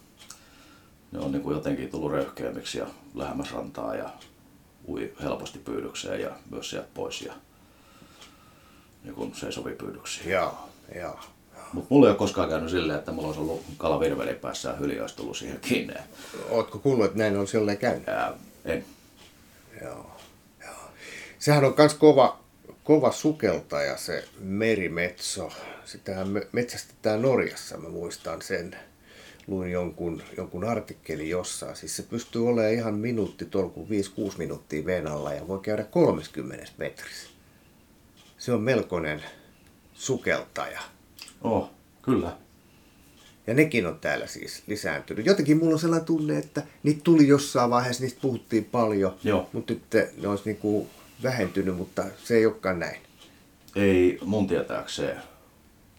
[SPEAKER 1] ne on niin kuin jotenkin tullut röyhkeämmiksi ja lähemmäs rantaa ja ui helposti pyydykseen ja myös sieltä pois ja niin kuin seisovipyydyksiin.
[SPEAKER 2] Joo. Joo.
[SPEAKER 1] Mutta mulla ei ole koskaan käynyt silleen, että mulla olisi ollut kala virvelin päässä ja hyli olisi tullut siihen kiinni.
[SPEAKER 2] Ootko kuullut, että näin on silleen käynyt?
[SPEAKER 1] Ää, en.
[SPEAKER 2] Joo. Joo. Sehän on myös kova, kova sukeltaja se merimetso. Sitähän me- metsästetään Norjassa, mä muistan sen. Luin jonkun, jonkun artikkelin jossain. Siis se pystyy olemaan ihan minuutti tolkun 5-6 minuuttia veden alla ja voi käydä 30 metrissä. Se on melkoinen sukeltaja.
[SPEAKER 1] Oh, kyllä.
[SPEAKER 2] Ja nekin on täällä siis lisääntynyt. Jotenkin mulla on sellainen tunne, että niitä tuli jossain vaiheessa, niistä puhuttiin paljon,
[SPEAKER 1] Joo.
[SPEAKER 2] mutta nyt ne olisi niinku vähentynyt, mutta se ei olekaan näin.
[SPEAKER 1] Ei mun tietääkseen.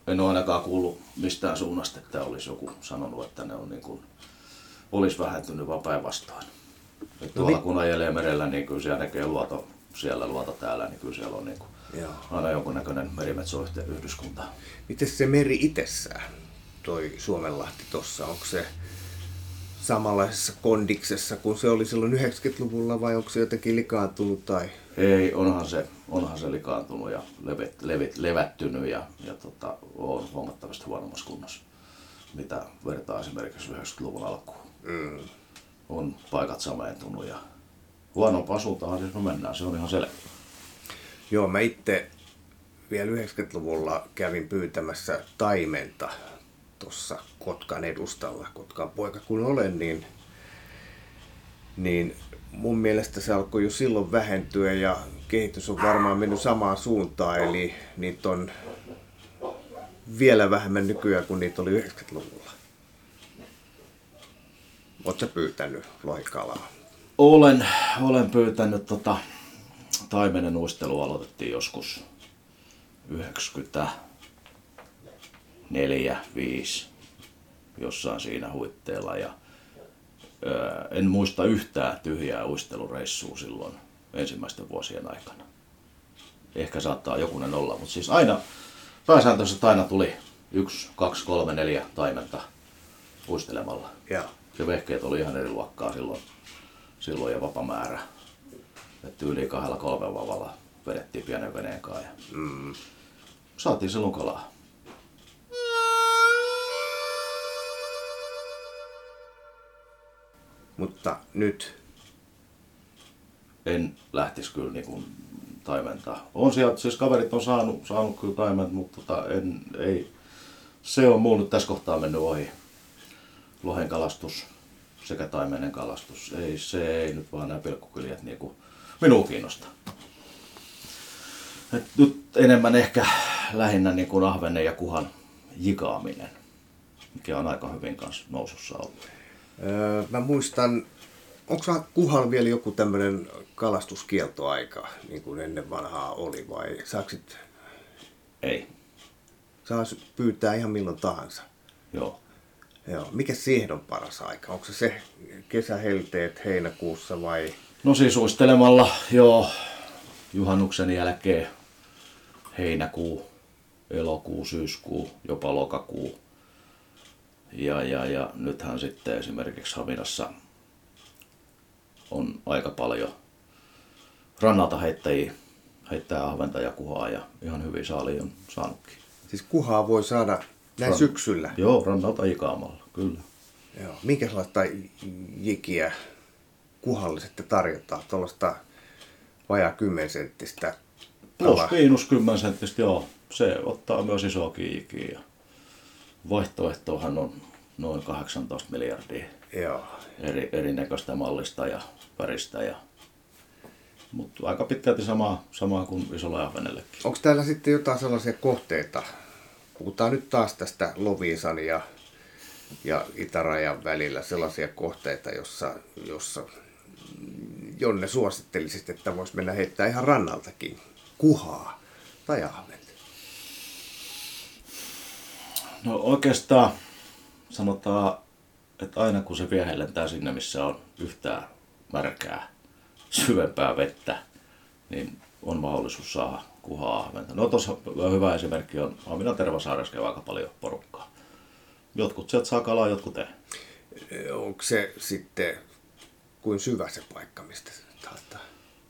[SPEAKER 1] En ole ainakaan kuullut mistään suunnasta, että olisi joku sanonut, että ne on niin kuin olisi vähentynyt, vaan päinvastoin. No tuolla niin. kun ajelee merellä, niin kyllä siellä näkee luoto siellä, luoto täällä, niin kyllä siellä on niin kuin Joo. aina jonkunnäköinen merimetsoyhdyskunta.
[SPEAKER 2] Miten se meri itsessään, toi Suomenlahti tuossa, onko se samanlaisessa kondiksessa kuin se oli silloin 90-luvulla vai onko se jotenkin likaantunut? Tai?
[SPEAKER 1] Ei, onhan se, onhan se likaantunut ja levet, levet, levättynyt ja, ja tota, on huomattavasti huonommassa kunnossa, mitä vertaa esimerkiksi 90-luvun alkuun. Mm. On paikat sameentunut ja huonompaa suuntaan siis me mennään, se on ihan selvä.
[SPEAKER 2] Joo, mä itse vielä 90-luvulla kävin pyytämässä taimenta tuossa Kotkan edustalla, Kotkan poika kun olen, niin, niin mun mielestä se alkoi jo silloin vähentyä ja kehitys on varmaan mennyt samaan suuntaan, eli niitä on vielä vähemmän nykyään kuin niitä oli 90-luvulla. Oletko pyytänyt lohikalaa?
[SPEAKER 1] Olen, olen pyytänyt tota, taimenen uistelu aloitettiin joskus 90 neljä, viisi jossain siinä huitteella. Ja, en muista yhtään tyhjää uistelureissua silloin ensimmäisten vuosien aikana. Ehkä saattaa jokunen olla, mutta siis aina, pääsääntöisesti aina tuli yksi, kaksi, kolme, neljä taimenta uistelemalla. Ja. Se vehkeet oli ihan eri luokkaa silloin, silloin ja vapamäärä. Että yli kahdella kolmen vavalla vedettiin pienen veneen kanssa ja mm. saatiin silloin kalaa.
[SPEAKER 2] Mutta nyt?
[SPEAKER 1] En lähtisi kyllä niin kuin taimentaa. On sieltä, siis kaverit on saanut, saanut kyllä taimet, mutta tota, en, ei, se on mulla nyt tässä kohtaa mennyt ohi. Lohen kalastus sekä taimenen kalastus. Ei, se ei nyt vaan nämä pilkkukyljet niin kuin minua kiinnostaa. Et nyt enemmän ehkä lähinnä niin kuin ahvenen ja kuhan jikaaminen, mikä on aika hyvin kanssa nousussa ollut.
[SPEAKER 2] Öö, mä muistan, onko kuhal vielä joku tämmöinen kalastuskieltoaika, niin kuin ennen vanhaa oli, vai saaksit...
[SPEAKER 1] Ei.
[SPEAKER 2] Saa pyytää ihan milloin tahansa.
[SPEAKER 1] Joo.
[SPEAKER 2] Joo. Mikä siihen on paras aika? Onko se se kesähelteet heinäkuussa vai?
[SPEAKER 1] No siis uistelemalla, joo, juhannuksen jälkeen heinäkuu, elokuu, syyskuu, jopa lokakuu ja, ja, ja nythän sitten esimerkiksi Haminassa on aika paljon rannalta heittäjiä, heittää ahventa ja kuhaa ja ihan hyvin saali on saanutkin.
[SPEAKER 2] Siis kuhaa voi saada näin Ran... syksyllä?
[SPEAKER 1] Joo, rannalta ikaamalla, kyllä.
[SPEAKER 2] Joo. Minkälaista jikiä kuhalle sitten tarjotaan? Tuollaista vajaa 10 senttistä
[SPEAKER 1] Plus miinus 10 senttistä, joo. Se ottaa myös isoakin jikiä vaihtoehtohan on noin 18 miljardia Joo. Eri, erinäköistä mallista ja väristä. Ja, mutta aika pitkälti samaa, samaa kuin isolla ahvenellekin.
[SPEAKER 2] Onko täällä sitten jotain sellaisia kohteita? Puhutaan nyt taas tästä Loviisan ja, ja itärajan välillä sellaisia kohteita, jossa, jossa Jonne suosittelisit, että voisi mennä heittää ihan rannaltakin kuhaa tai ahven.
[SPEAKER 1] No oikeastaan sanotaan, että aina kun se viehe lentää sinne, missä on yhtään märkää, syvempää vettä, niin on mahdollisuus saada kuhaa ahventa. No tuossa hyvä esimerkki on Hamina Tervasaaressa aika paljon porukkaa. Jotkut sieltä saa kalaa, jotkut ei.
[SPEAKER 2] Onko se sitten kuin syvä se paikka, mistä se saattaa?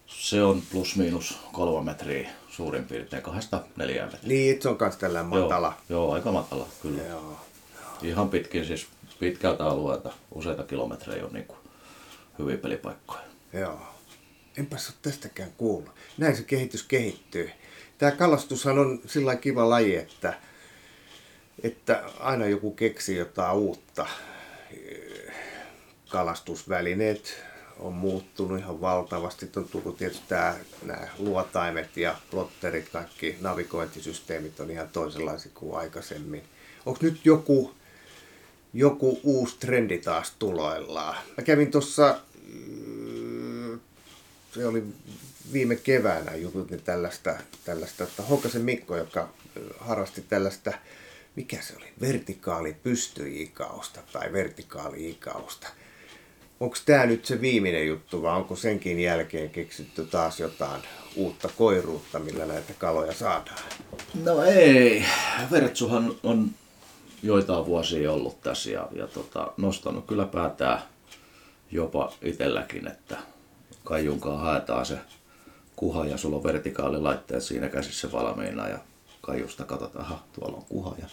[SPEAKER 1] Se on plus miinus kolme metriä suurin piirtein kahdesta neljään metriä.
[SPEAKER 2] Niin, se on myös tällä matala.
[SPEAKER 1] Joo, joo, aika matala, kyllä. Joo, joo. Ihan pitkin siis pitkältä alueelta, useita kilometrejä on niin kuin hyviä pelipaikkoja.
[SPEAKER 2] Joo. Enpäs ole tästäkään kuullut. Näin se kehitys kehittyy. Tämä kalastushan on sillä kiva laji, että, että aina joku keksii jotain uutta. Kalastusvälineet, on muuttunut ihan valtavasti. On tullut tietysti tämä, nämä luotaimet ja plotterit, kaikki navigointisysteemit on ihan toisenlaisia kuin aikaisemmin. Onko nyt joku, joku uusi trendi taas tuloillaan? Mä kävin tuossa, mm, se oli viime keväänä jututin tällaista, tällaista että Hokasen Mikko, joka harrasti tällaista, mikä se oli, vertikaali pystyikausta tai vertikaali-ikausta onko tämä nyt se viimeinen juttu vai onko senkin jälkeen keksitty taas jotain uutta koiruutta, millä näitä kaloja saadaan?
[SPEAKER 1] No ei. Vertsuhan on joitain vuosia ollut tässä ja, ja tota, nostanut kyllä päätään jopa itselläkin, että kaijunkaan haetaan se kuha ja sulla on vertikaalilaitteet siinä käsissä valmiina ja kaiusta katsotaan, aha, tuolla on kuha ja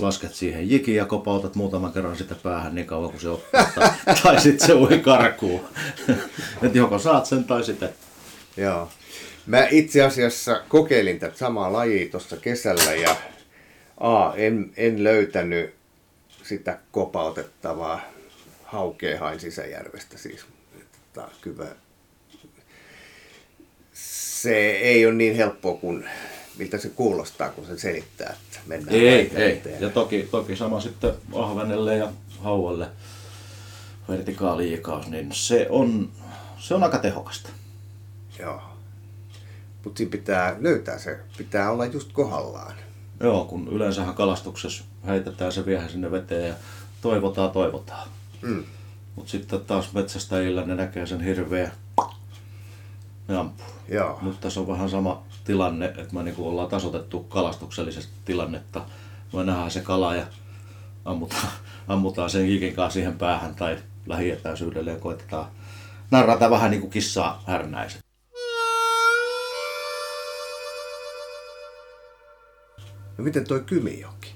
[SPEAKER 1] lasket siihen jikin ja kopautat muutaman kerran sitä päähän niin kauan kuin se ottaa, tai, sitten se ui karkuun. Et joko saat sen tai sitten.
[SPEAKER 2] Joo. Mä itse asiassa kokeilin tätä samaa lajia tuossa kesällä ja A, en, en löytänyt sitä kopautettavaa haukea hain sisäjärvestä siis. Tota, kyllä se ei ole niin helppoa kuin miltä se kuulostaa, kun se selittää, että mennään
[SPEAKER 1] Ei, ei. Ja toki, toki sama sitten ahvenelle ja haualle vertikaaliikaus, niin se on, se on aika tehokasta.
[SPEAKER 2] Joo. Mutta siinä pitää löytää se, pitää olla just kohdallaan.
[SPEAKER 1] Joo, kun yleensähän kalastuksessa heitetään se viehe sinne veteen ja toivotaan, toivotaan.
[SPEAKER 2] Mm.
[SPEAKER 1] Mutta sitten taas metsästäjillä ne näkee sen hirveä ne ampuu.
[SPEAKER 2] Joo.
[SPEAKER 1] Mutta tässä on vähän sama tilanne, että me niinku ollaan tasotettu kalastuksellisesti tilannetta. Me nähdään se kala ja ammutaan, (laughs) ammutaan sen jikin kanssa siihen päähän tai lähietäisyydelle ja koitetaan narrata vähän niin kuin kissaa härnäiset.
[SPEAKER 2] No miten toi Kymijoki?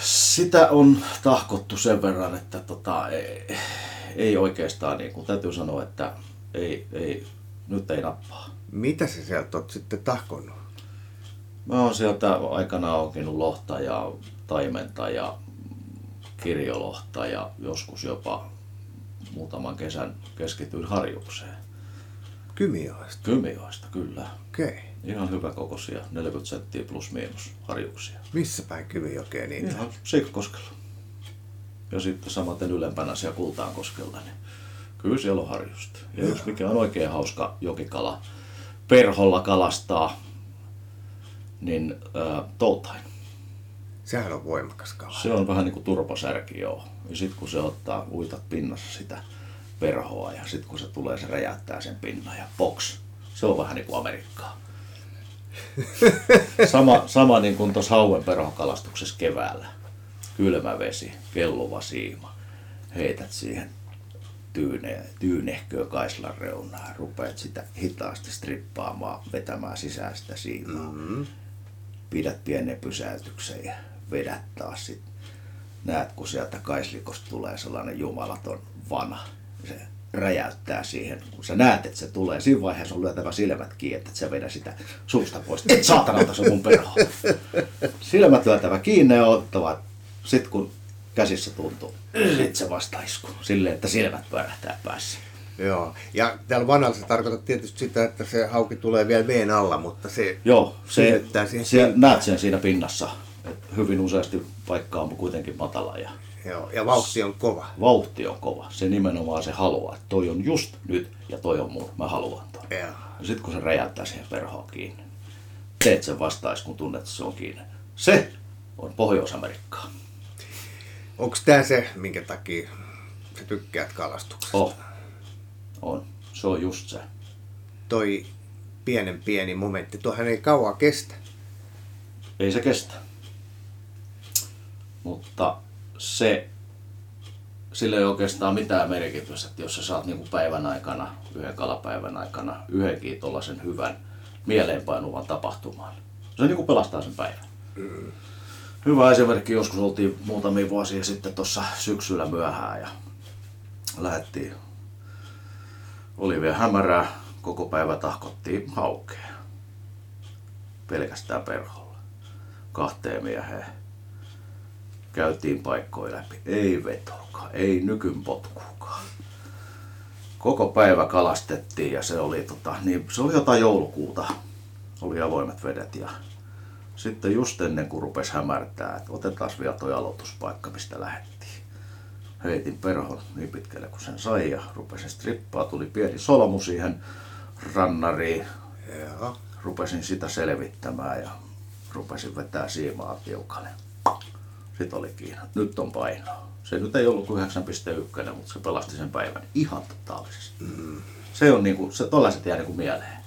[SPEAKER 1] Sitä on tahkottu sen verran, että tota, ei, ei oikeastaan, niin kuin täytyy sanoa, että ei, ei, nyt ei nappaa.
[SPEAKER 2] Mitä sä sieltä oot sitten tahkonnut?
[SPEAKER 1] Mä oon sieltä aikana onkinut lohta ja taimenta ja kirjolohta ja joskus jopa muutaman kesän keskityin harjukseen.
[SPEAKER 2] Kymijoesta.
[SPEAKER 1] Kymioista, kyllä.
[SPEAKER 2] Okei. Okay.
[SPEAKER 1] Ihan hyvä kokoisia, 40 senttiä plus miinus harjuksia.
[SPEAKER 2] Missä päin Kymijokea niitä?
[SPEAKER 1] Ihan Siikkokoskella. Ja sitten samaten ylempänä siellä Kultaankoskella, niin kyllä siellä on harjusta. Ja yksi mikä on oikein hauska jokikala, perholla kalastaa, niin äh, toutain.
[SPEAKER 2] Sehän on voimakas kala.
[SPEAKER 1] Se on vähän niin kuin turposärki, joo. Ja sitten kun se ottaa, uitat pinnassa sitä perhoa ja sitten kun se tulee, se räjäyttää sen pinnan ja box. Se on vähän niin kuin Amerikkaa. (laughs) Sama, sama niin kuin tuossa hauen perhokalastuksessa keväällä. Kylmä vesi, kelluva siima. Heität siihen tyyne, tyynehköä kaislan reunaa. Rupeat sitä hitaasti strippaamaan, vetämään sisään sitä siimaa. Mm-hmm. Pidät pienen pysäytyksen ja vedät taas sit. Näet, kun sieltä kaislikosta tulee sellainen jumalaton vana. Se räjäyttää siihen. Kun sä näet, että se tulee, siinä vaiheessa on lyötävä silmät kiinni, että sä vedä sitä suusta pois. Et saatanalta se mun perho. Silmät lyötävä kiinni ja ottava. Sitten kun käsissä tuntuu, sit se vasta isku. Silleen, että silmät pyörähtää päässä.
[SPEAKER 2] Joo. Ja täällä vanhalla se tarkoittaa tietysti sitä, että se hauki tulee vielä veen alla, mutta se
[SPEAKER 1] Joo, se,
[SPEAKER 2] siihen
[SPEAKER 1] se
[SPEAKER 2] pintaan.
[SPEAKER 1] näet sen siinä pinnassa. Et hyvin useasti paikka on kuitenkin matala ja
[SPEAKER 2] Joo. Ja vauhti on kova.
[SPEAKER 1] vauhti on kova. Se nimenomaan se haluaa, että toi on just nyt ja toi on mun, mä haluan ton.
[SPEAKER 2] Joo.
[SPEAKER 1] Ja sitten kun se räjäyttää siihen perhoon kiinni, teet sen vastais, kun tunnet, että se on kiinni. Se on Pohjois-Amerikkaa.
[SPEAKER 2] Onko tämä se, minkä takia sä tykkäät kalastuksesta?
[SPEAKER 1] Oh. On. Se on just se.
[SPEAKER 2] Toi pienen pieni momentti, tuohan ei kauan kestä.
[SPEAKER 1] Ei se kestä. Mutta se, sillä ei oikeastaan mitään merkitystä, että jos sä saat niinku päivän aikana, yhden kalapäivän aikana, yhdenkin tuollaisen hyvän mieleenpainuvan tapahtuman. Se niinku pelastaa sen päivän. Hyvä esimerkki, joskus oltiin muutamia vuosia sitten tuossa syksyllä myöhään ja lähdettiin, oli vielä hämärää, koko päivä tahkottiin haukea. Pelkästään perholla. Kahteen mieheen. Käytiin paikkoja läpi. Ei vetoakaan, ei nykyn potkuukaan. Koko päivä kalastettiin ja se oli, tota, niin, se oli jotain joulukuuta. Oli avoimet vedet ja sitten just ennen kuin rupesi hämärtää, että otetaan vielä toi aloituspaikka, mistä lähdettiin. Heitin perhon niin pitkälle kuin sen sai ja rupesin strippaa. Tuli pieni solmu siihen rannariin.
[SPEAKER 2] Joo.
[SPEAKER 1] Rupesin sitä selvittämään ja rupesin vetää siimaa tiukalle. Sitten oli Kiina. Nyt on painoa. Se nyt ei ollut kuin 9,1, mutta se pelasti sen päivän ihan totaalisesti. Mm. Se on niinku, se tollaiset jää niinku mieleen.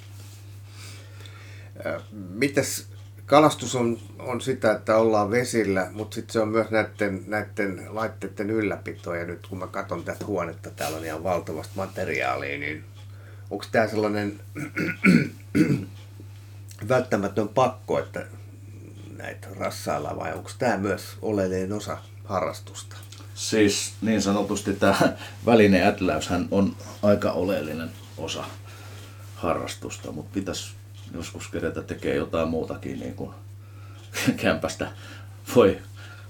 [SPEAKER 2] Mitäs kalastus on, on sitä, että ollaan vesillä, mutta sitten se on myös näiden, näiden laitteiden ylläpito. Ja nyt kun mä katson tätä huonetta, täällä on ihan valtavasti materiaalia, niin onko tämä sellainen (clears throat) välttämätön pakko, että näitä rassailla vai onko tämä myös oleellinen osa harrastusta?
[SPEAKER 1] Siis niin sanotusti tämä välineätläyshän on aika oleellinen osa harrastusta, mutta pitäisi joskus kerätä tekee jotain muutakin niin kuin (laughs) kämpästä voi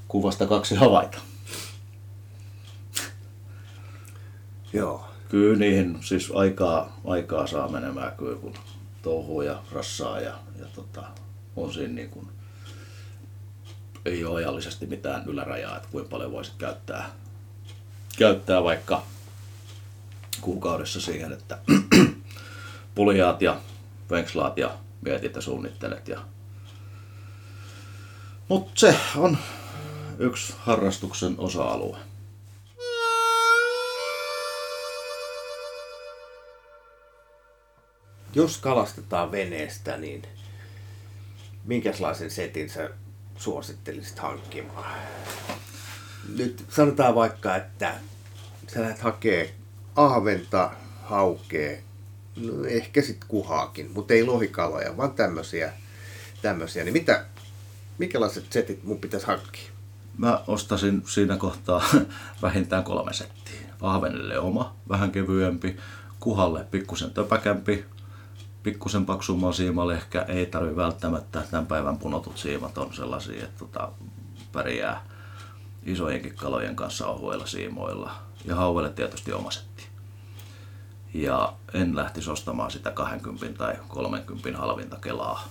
[SPEAKER 1] kuvasta kaksi havaita.
[SPEAKER 2] Joo.
[SPEAKER 1] Kyllä niihin siis aikaa, aikaa saa menemään kyllä kun touhuu ja rassaa ja, ja tota, on siinä niin kuin, ei ole ajallisesti mitään ylärajaa, että kuinka paljon voisit käyttää, käyttää vaikka kuukaudessa siihen, että (clears throat) puljaat ja venkslaat ja mietit ja suunnittelet. Ja... Mutta se on yksi harrastuksen osa-alue.
[SPEAKER 2] Jos kalastetaan veneestä, niin minkälaisen setin sä suosittelisit hankkimaan? Nyt sanotaan vaikka, että sä lähdet hakee ahventa, haukea, ehkä sitten kuhaakin, mutta ei lohikaloja, vaan tämmöisiä. tämmöisiä. Niin mitä, minkälaiset setit mun pitäisi hankkia?
[SPEAKER 1] Mä ostasin siinä kohtaa (laughs) vähintään kolme settiä. Ahvenelle oma, vähän kevyempi, kuhalle pikkusen töpäkämpi, pikkusen paksumman siimalehkä, ei tarvi välttämättä, tämän päivän punotut siimat on sellaisia, että tota, pärjää isojenkin kalojen kanssa ohuilla siimoilla. Ja hauvelle tietysti oma setti. Ja en lähtisi ostamaan sitä 20 tai 30 halvinta kelaa,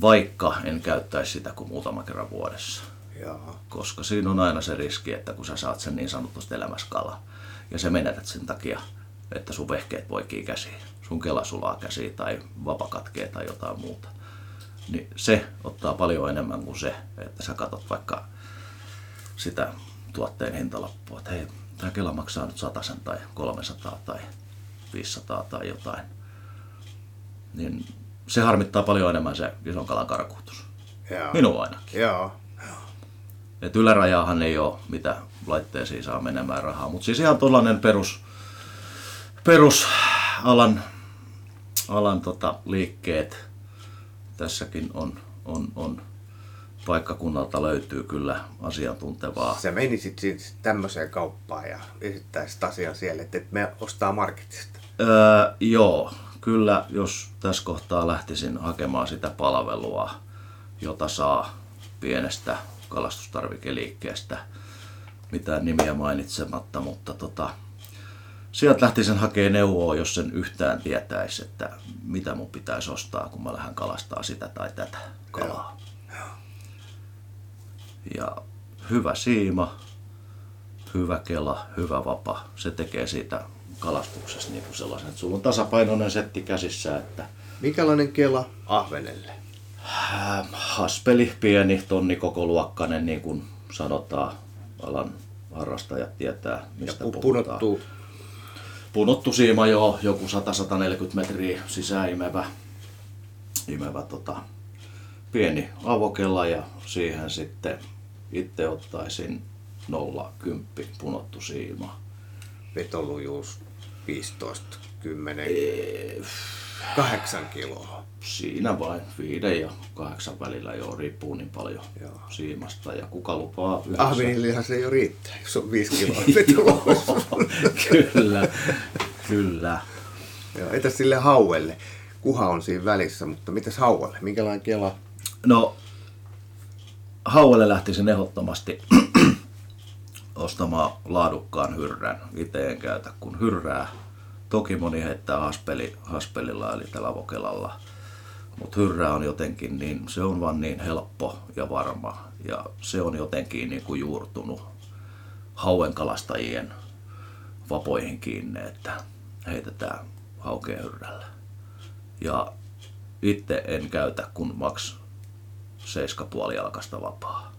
[SPEAKER 1] vaikka en käyttäisi sitä kuin muutama kerran vuodessa.
[SPEAKER 2] Joo.
[SPEAKER 1] Koska siinä on aina se riski, että kun sä saat sen niin sanotusti elämässä kala, ja se menetät sen takia, että sun vehkeet poikii käsiin, sun kela sulaa käsiin tai vapa katkee tai jotain muuta. Niin se ottaa paljon enemmän kuin se, että sä katot vaikka sitä tuotteen hintalappua, että hei, tämä kela maksaa nyt sen tai 300 tai 500 tai jotain. Niin se harmittaa paljon enemmän se ison kalan karkuutus.
[SPEAKER 2] Joo.
[SPEAKER 1] Minua ainakin.
[SPEAKER 2] Joo.
[SPEAKER 1] Et ylärajaahan ei ole, mitä laitteisiin saa menemään rahaa. Mutta siis ihan tuollainen perus, perusalan alan tota, liikkeet tässäkin on, on, on paikkakunnalta löytyy kyllä asiantuntevaa.
[SPEAKER 2] Se menisit siis tämmöiseen kauppaan ja esittäisit asian siellä, että me ostaa marketista.
[SPEAKER 1] Öö, joo, kyllä jos tässä kohtaa lähtisin hakemaan sitä palvelua, jota saa pienestä kalastustarvikeliikkeestä, mitään nimiä mainitsematta, mutta tota, sieltä lähtisin hakemaan neuvoa, jos sen yhtään tietäisi, että mitä mun pitäisi ostaa, kun mä lähden kalastaa sitä tai tätä kalaa. Ja hyvä siima, hyvä kela, hyvä vapa, se tekee siitä kalastuksessa niin kuin sellaisen, että sulla on tasapainoinen setti käsissä. Että
[SPEAKER 2] Minkälainen kela ahvenelle?
[SPEAKER 1] Ähm, haspeli, pieni, tonni koko luokkainen, niin kuin sanotaan, alan harrastajat tietää, mistä
[SPEAKER 2] ja
[SPEAKER 1] pu-.
[SPEAKER 2] Punottu.
[SPEAKER 1] Punottu siima joo, joku 100-140 metriä sisään imevä, imevä tota, pieni avokella ja siihen sitten itse ottaisin 0,10 punottu siima.
[SPEAKER 2] Vetolujuus 15, 10,
[SPEAKER 1] Ee,
[SPEAKER 2] 8 kiloa.
[SPEAKER 1] Siinä vain viiden ja kahdeksan välillä jo riippuu niin paljon
[SPEAKER 2] Joo.
[SPEAKER 1] siimasta ja kuka lupaa yhdessä.
[SPEAKER 2] Ahvenillehan se jo riittää, jos on 5 kiloa (laughs) vetolujuus.
[SPEAKER 1] kyllä, kyllä.
[SPEAKER 2] Joo, Entäs sille hauelle? Kuha on siinä välissä, mutta mitäs hauelle? Minkälainen kela?
[SPEAKER 1] No, hauelle lähtisin ehdottomasti ostamaan laadukkaan hyrrän. Itse en käytä kuin hyrrää. Toki moni heittää haspeli, haspelilla eli tällä vokelalla. Mutta hyrrä on jotenkin niin, se on vaan niin helppo ja varma. Ja se on jotenkin niin kuin juurtunut hauen kalastajien vapoihin kiinni, että heitetään haukea hyrrällä. Ja itse en käytä kuin maks 7,5 jalkasta vapaa.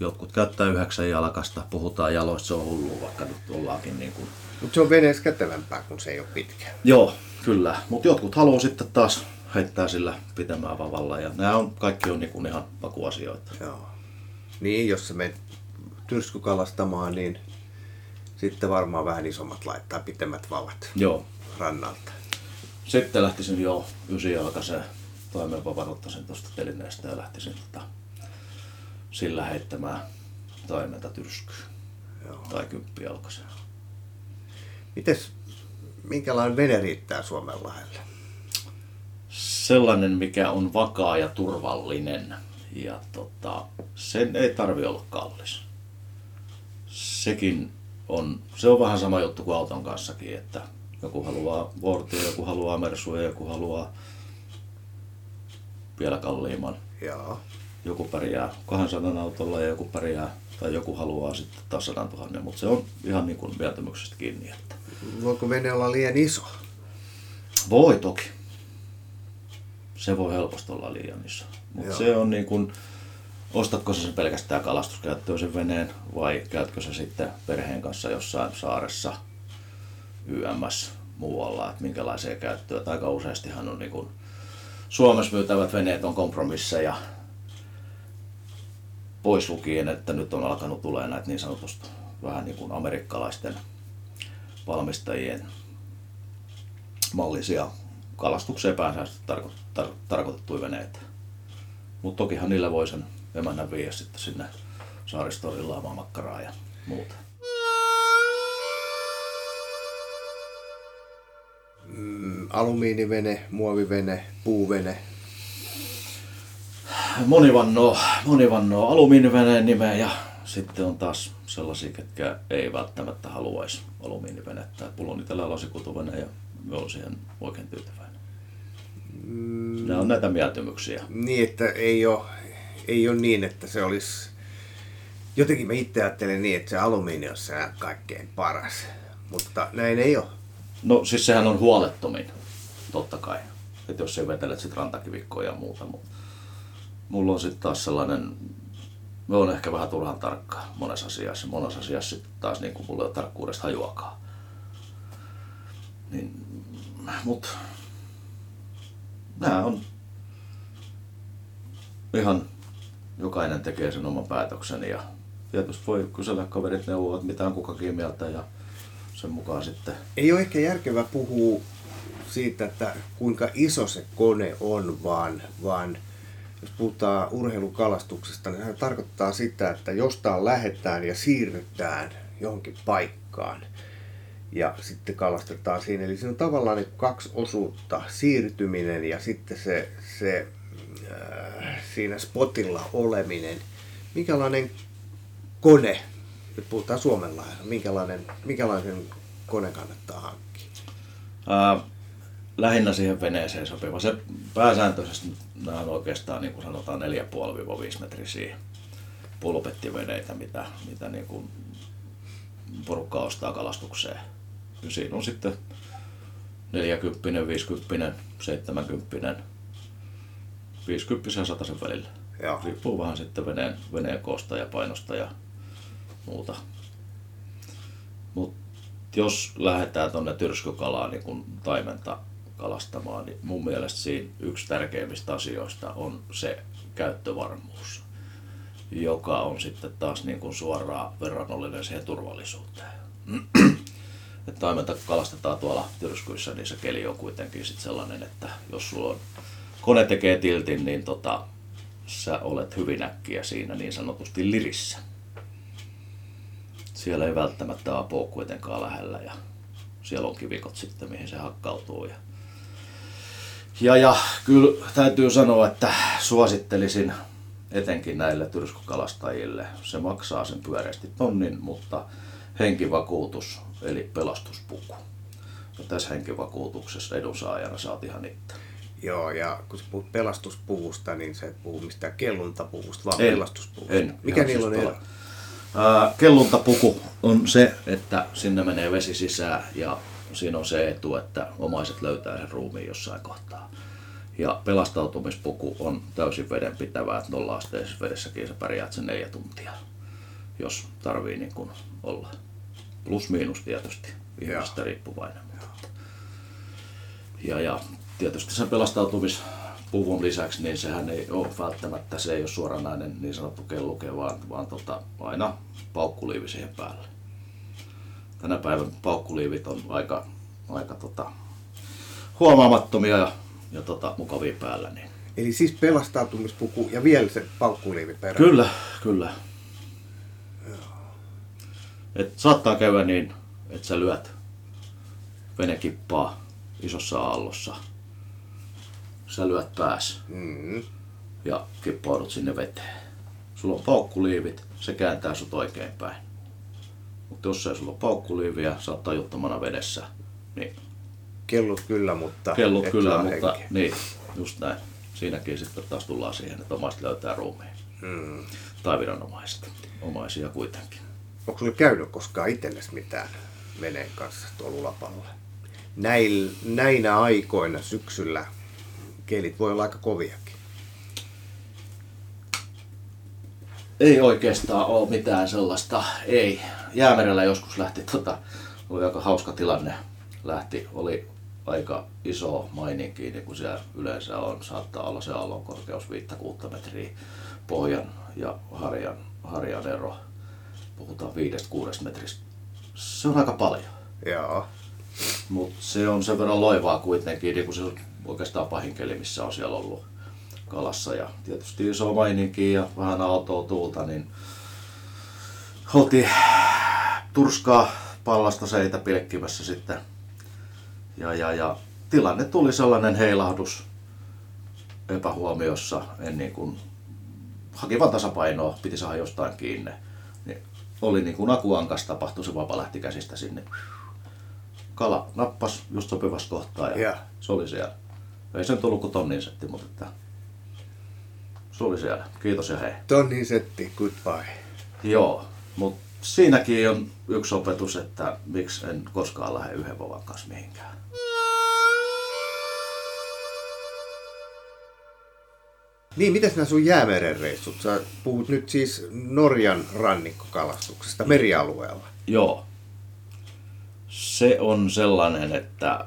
[SPEAKER 1] Jotkut käyttää yhdeksän jalkasta, puhutaan jaloista, se on hullu, vaikka nyt ollaankin niin kuin...
[SPEAKER 2] Mutta se on veneessä kätevämpää, kun se ei ole pitkä.
[SPEAKER 1] Joo, kyllä. Mutta jotkut haluaa sitten taas heittää sillä pitemmää vavalla ja nämä on, kaikki on niin kuin ihan makuasioita.
[SPEAKER 2] Joo. Niin, jos se menet tyrskykalastamaan, niin sitten varmaan vähän isommat laittaa pitemmät vavat
[SPEAKER 1] Joo.
[SPEAKER 2] rannalta.
[SPEAKER 1] Sitten lähtisin jo ysijalkaiseen toimeenpavarottasin tuosta telineestä ja lähtisin tota, sillä heittämään taimenta tyrskyyn.
[SPEAKER 2] Joo.
[SPEAKER 1] Tai kymppijalkaiseen.
[SPEAKER 2] Mites, minkälainen vene riittää Suomenlahdelle?
[SPEAKER 1] Sellainen, mikä on vakaa ja turvallinen. Ja tota, sen ei tarvi olla kallis. Sekin on, se on vähän sama juttu kuin auton kanssakin, että joku haluaa Vortia, joku haluaa Mersuja, joku haluaa vielä kalliimman.
[SPEAKER 2] Joo.
[SPEAKER 1] Joku pärjää 200 autolla ja joku pärjää, tai joku haluaa sitten taas 100 000, mutta se on ihan niin kuin mieltymyksestä kiinni. Että
[SPEAKER 2] Voiko vene olla liian iso?
[SPEAKER 1] voi toki. Se voi helposti olla liian iso. Mutta se on niin kuin, ostatko sä sen pelkästään kalastuskäyttöön sen veneen vai käytkö sä sitten perheen kanssa jossain saaressa YMS muualla, että minkälaiseen käyttöön. Tai aika useastihan on niin kuin, Suomessa myytävät veneet on kompromisseja pois lukien, että nyt on alkanut tulee näitä niin sanotusti vähän niin kuin amerikkalaisten valmistajien mallisia kalastukseen pääsääntöisesti tarko- tar- tarkoitettuja veneitä. Mutta tokihan niillä voi sen emännän viedä sitten sinne saaristoon illaamaan makkaraa ja muuta.
[SPEAKER 2] Mm, Alumiinivene, muovivene, puuvene.
[SPEAKER 1] Moni vannoo, moni vannoo alumiiniveneen nimeä ja sitten on taas sellaisia, ketkä ei välttämättä haluaisi alumiinivenettä. Mulla on itsellä lasikutuvene ja me olen siihen oikein tyytyväinen.
[SPEAKER 2] Mm,
[SPEAKER 1] Nämä on näitä mieltymyksiä.
[SPEAKER 2] niin, että ei ole, ei ole niin, että se olisi... Jotenkin mä itse ajattelen niin, että se alumiini on se kaikkein paras. Mutta näin ei ole.
[SPEAKER 1] No siis sehän on huolettomin, totta kai. Että jos ei vetelet sit rantakivikkoa ja muuta. Mutta mulla on sitten taas sellainen, me on ehkä vähän turhan tarkka monessa asiassa. Monessa asiassa sitten taas niin kuin mulla ei ole tarkkuudesta hajuakaan. Niin, mut nämä on ihan, jokainen tekee sen oman päätöksen ja tietysti voi kysellä kaverit neuvoa, että mitä on kukakin mieltä ja sen mukaan sitten
[SPEAKER 2] Ei ole ehkä järkevää puhua siitä, että kuinka iso se kone on, vaan, vaan jos puhutaan urheilukalastuksesta, niin se tarkoittaa sitä, että jostain lähdetään ja siirrytään johonkin paikkaan ja sitten kalastetaan siinä. Eli siinä on tavallaan niin kaksi osuutta, siirtyminen ja sitten se, se äh, siinä spotilla oleminen. Minkälainen kone, nyt puhutaan Suomenlahdella, minkälainen, minkälaisen kone kannattaa hankkia?
[SPEAKER 1] Ää, lähinnä siihen veneeseen sopiva. Se pääsääntöisesti nämä on oikeastaan niin kuin sanotaan 4,5-5 metrisiä pulpettiveneitä, mitä, mitä niin kuin porukka ostaa kalastukseen. Ja siinä on sitten 40, 50, 70, 50 ja 100 välillä.
[SPEAKER 2] Joo.
[SPEAKER 1] Riippuu vähän sitten veneen, veneen koosta ja painosta ja muuta. Mut jos lähdetään tuonne tyrskykalaan niin kun taimenta kalastamaan, niin mun mielestä siinä yksi tärkeimmistä asioista on se käyttövarmuus, joka on sitten taas niin kuin suoraan verrannollinen siihen turvallisuuteen. (clears throat) että taimenta kalastetaan tuolla tyrskyissä, niin se keli on kuitenkin sit sellainen, että jos sulla on kone tekee tiltin, niin tota, sä olet hyvin äkkiä siinä niin sanotusti lirissä. Siellä ei välttämättä apua kuitenkaan lähellä ja siellä on kivikot sitten, mihin se hakkautuu. Ja, ja, ja kyllä täytyy sanoa, että suosittelisin etenkin näille tyrskykalastajille. Se maksaa sen pyöreästi tonnin, mutta henkivakuutus eli pelastuspuku. Ja tässä henkivakuutuksessa edunsaajana saat ihan itse.
[SPEAKER 2] Joo, ja kun sä puhut pelastuspuvusta, niin sä et puhu mistään kelluntapuvusta, vaan
[SPEAKER 1] En,
[SPEAKER 2] pelastuspuvusta.
[SPEAKER 1] en.
[SPEAKER 2] Mikä niillä on
[SPEAKER 1] siis
[SPEAKER 2] ero?
[SPEAKER 1] Kelluntapuku on se, että sinne menee vesi sisään ja siinä on se etu, että omaiset löytää sen ruumiin jossain kohtaa. Ja pelastautumispuku on täysin vedenpitävää, että nolla asteisessa vedessäkin sä pärjäät sen neljä tuntia, jos tarvii niin kuin olla. Plus miinus tietysti, ihmistä riippuvainen. Ja, ja tietysti sen pelastautumispuvun lisäksi, niin sehän ei ole välttämättä, se ei ole suoranainen niin sanottu kelluke, vaan, vaan tota, aina paukkuliivi siihen päälle. Tänä päivän paukkuliivit on aika, aika tota, huomaamattomia ja, ja tota, mukavia päällä. Niin.
[SPEAKER 2] Eli siis pelastautumispuku ja vielä se paukkuliivi perään.
[SPEAKER 1] Kyllä, kyllä. Et saattaa käydä niin, että sä lyöt venekippaa isossa aallossa. Sä lyöt pääs
[SPEAKER 2] Mm.
[SPEAKER 1] ja kippaudut sinne veteen. Sulla on paukkuliivit, se kääntää sut oikeinpäin. Mutta jos ei sulla ole paukkuliiviä, sä oot tajuttomana vedessä, niin
[SPEAKER 2] Kellut kyllä, mutta
[SPEAKER 1] kellut kyllä, mutta
[SPEAKER 2] henkeä.
[SPEAKER 1] niin, just näin. Siinäkin sitten taas tullaan siihen, että omaiset löytää ruumiin.
[SPEAKER 2] Mm.
[SPEAKER 1] Tai viranomaiset. Omaisia kuitenkin.
[SPEAKER 2] Onko sulla käynyt koskaan itsellesi mitään veneen kanssa tuolla lapalla? Näil, näinä aikoina syksyllä kelit voi olla aika koviakin.
[SPEAKER 1] Ei oikeastaan ole mitään sellaista, ei. Jäämerellä joskus lähti, tota, oli aika hauska tilanne. Lähti, oli aika iso maininki, niin kuin siellä yleensä on. Saattaa olla se aallon korkeus 5-6 metriä pohjan ja harjan, harjan ero. Puhutaan 5-6 metristä. Se on aika paljon.
[SPEAKER 2] Joo.
[SPEAKER 1] Mutta se on sen verran loivaa kuitenkin, niin kuin se on oikeastaan pahin keli, missä on siellä ollut kalassa. Ja tietysti iso maininki ja vähän autoa tuulta, niin oltiin turskaa pallasta seitä pilkkimässä sitten. Ja, ja, ja tilanne tuli sellainen heilahdus epähuomiossa, en niin kuin, haki vaan tasapainoa, piti saada jostain kiinni. Niin oli niin kuin akuankas tapahtui, se vapa lähti käsistä sinne kala nappas just sopivassa kohtaa ja
[SPEAKER 2] Ja.
[SPEAKER 1] se oli siellä. Ei sen tullut kuin tonnin setti, mutta että se oli siellä. Kiitos ja hei.
[SPEAKER 2] Tonni setti, goodbye.
[SPEAKER 1] Joo, mutta siinäkin on yksi opetus, että miksi en koskaan lähde yhden vovan kanssa mihinkään.
[SPEAKER 2] Niin, mitäs nämä sun jäämeren reissut? Sä puhut nyt siis Norjan rannikkokalastuksesta merialueella.
[SPEAKER 1] Joo. Se on sellainen, että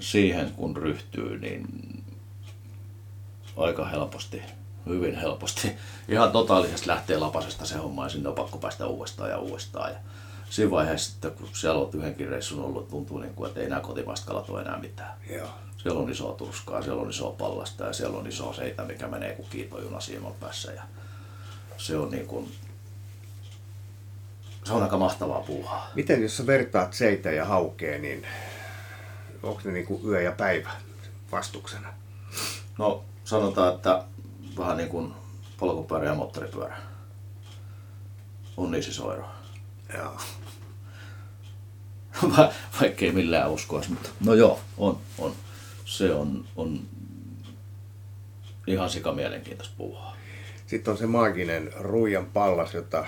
[SPEAKER 1] siihen kun ryhtyy, niin aika helposti, hyvin helposti, ihan totaalisesti lähtee lapasesta se homma ja sinne on pakko päästä uudestaan ja uudestaan. Ja siinä vaiheessa sitten, kun siellä on yhdenkin reissun ollut, tuntuu niin kuin, että ei nämä kotimaiset kalat ole enää mitään.
[SPEAKER 2] Joo.
[SPEAKER 1] Siellä on isoa turskaa, siellä on isoa pallasta ja siellä on iso seitä, mikä menee kuin kiitojuna silmän päässä. Ja se on niin kuin, se on aika mahtavaa puuhaa.
[SPEAKER 2] Miten jos sä vertaat seitä ja haukea, niin onko ne niinku yö ja päivä vastuksena?
[SPEAKER 1] No sanotaan, että vähän niin kuin polkupyörä ja moottoripyörä. On niin iso ero.
[SPEAKER 2] Joo. (laughs)
[SPEAKER 1] Va- Vaikka ei millään uskoisi, mutta no joo, on, on. Se on, on ihan sika mielenkiintoista puuhaa.
[SPEAKER 2] Sitten on se maaginen ruijan pallas, jota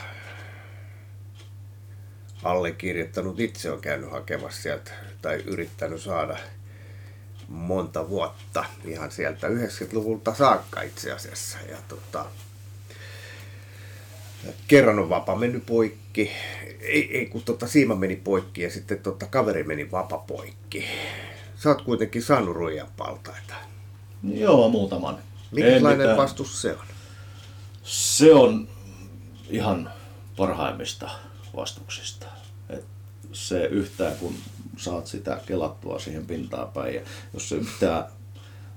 [SPEAKER 2] allekirjoittanut itse on käynyt hakemassa sieltä tai yrittänyt saada monta vuotta ihan sieltä 90-luvulta saakka itse asiassa. Ja tota, kerran on vapa mennyt poikki, ei, ei kun tota siima meni poikki ja sitten tota kaveri meni vapa poikki. Sä oot kuitenkin saanut ruijan paltaita.
[SPEAKER 1] Joo, muutaman.
[SPEAKER 2] Minkälainen vastus se on?
[SPEAKER 1] Se on ihan parhaimmista vastuksista. Et se yhtään kun saat sitä kelattua siihen pintaan päin ja jos se yhtään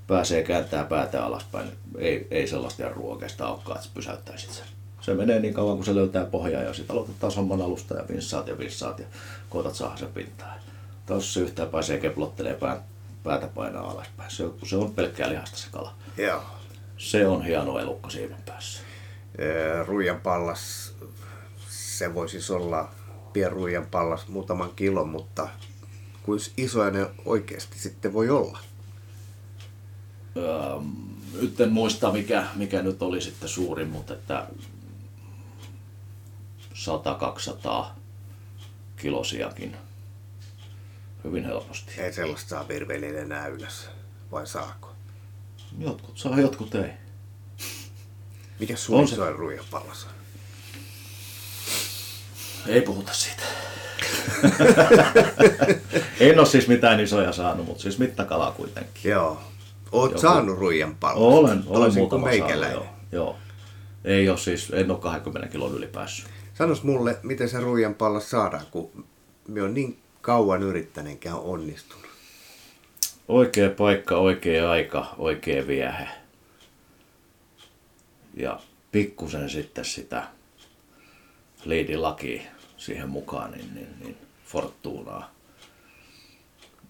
[SPEAKER 1] pääsee kääntää päätä alaspäin, niin ei, ei sellaista jarrua oikeastaan olekaan, että sä pysäyttäisit sen. Se menee niin kauan, kun se löytää pohjaa ja sitten aloitat taas homman alusta ja vinssaat ja vinssaat ja koetat saada sen pintaan. Tai jos se yhtään pääsee keplottelee pään, päätä painaa alaspäin, se, se on pelkkää lihasta se kala.
[SPEAKER 2] Joo.
[SPEAKER 1] Se on hieno elukka siiven päässä.
[SPEAKER 2] ruijan pallas, se voi siis olla pienruijan pallas muutaman kilon, mutta kuinka isoja ne oikeasti sitten voi olla?
[SPEAKER 1] Öö, nyt en muista mikä, mikä nyt oli sitten suurin, mutta että 100-200 kilosiakin hyvin helposti.
[SPEAKER 2] Ei sellaista saa virvelin enää ylös, vai saako?
[SPEAKER 1] Jotkut saa, jotkut ei.
[SPEAKER 2] Mikä sun
[SPEAKER 1] On se-
[SPEAKER 2] isoin ruijapallas on?
[SPEAKER 1] Ei puhuta siitä. en ole siis mitään isoja saanut, mutta siis mittakalaa kuitenkin.
[SPEAKER 2] Joo. Oot
[SPEAKER 1] Joku-
[SPEAKER 2] saanut ruijan pallas.
[SPEAKER 1] Olen, olen muutama saanut, joo. joo. Ei ole siis, en ole 20 kilon yli päässyt.
[SPEAKER 2] Sanois mulle, miten se ruijan pallas saadaan, kun me on niin kauan yrittänyt enkä ole onnistunut.
[SPEAKER 1] Oikea paikka, oikea aika, oikea viehe. Ja pikkusen sitten sitä liidilakia siihen mukaan, niin, niin, niin fortuunaa.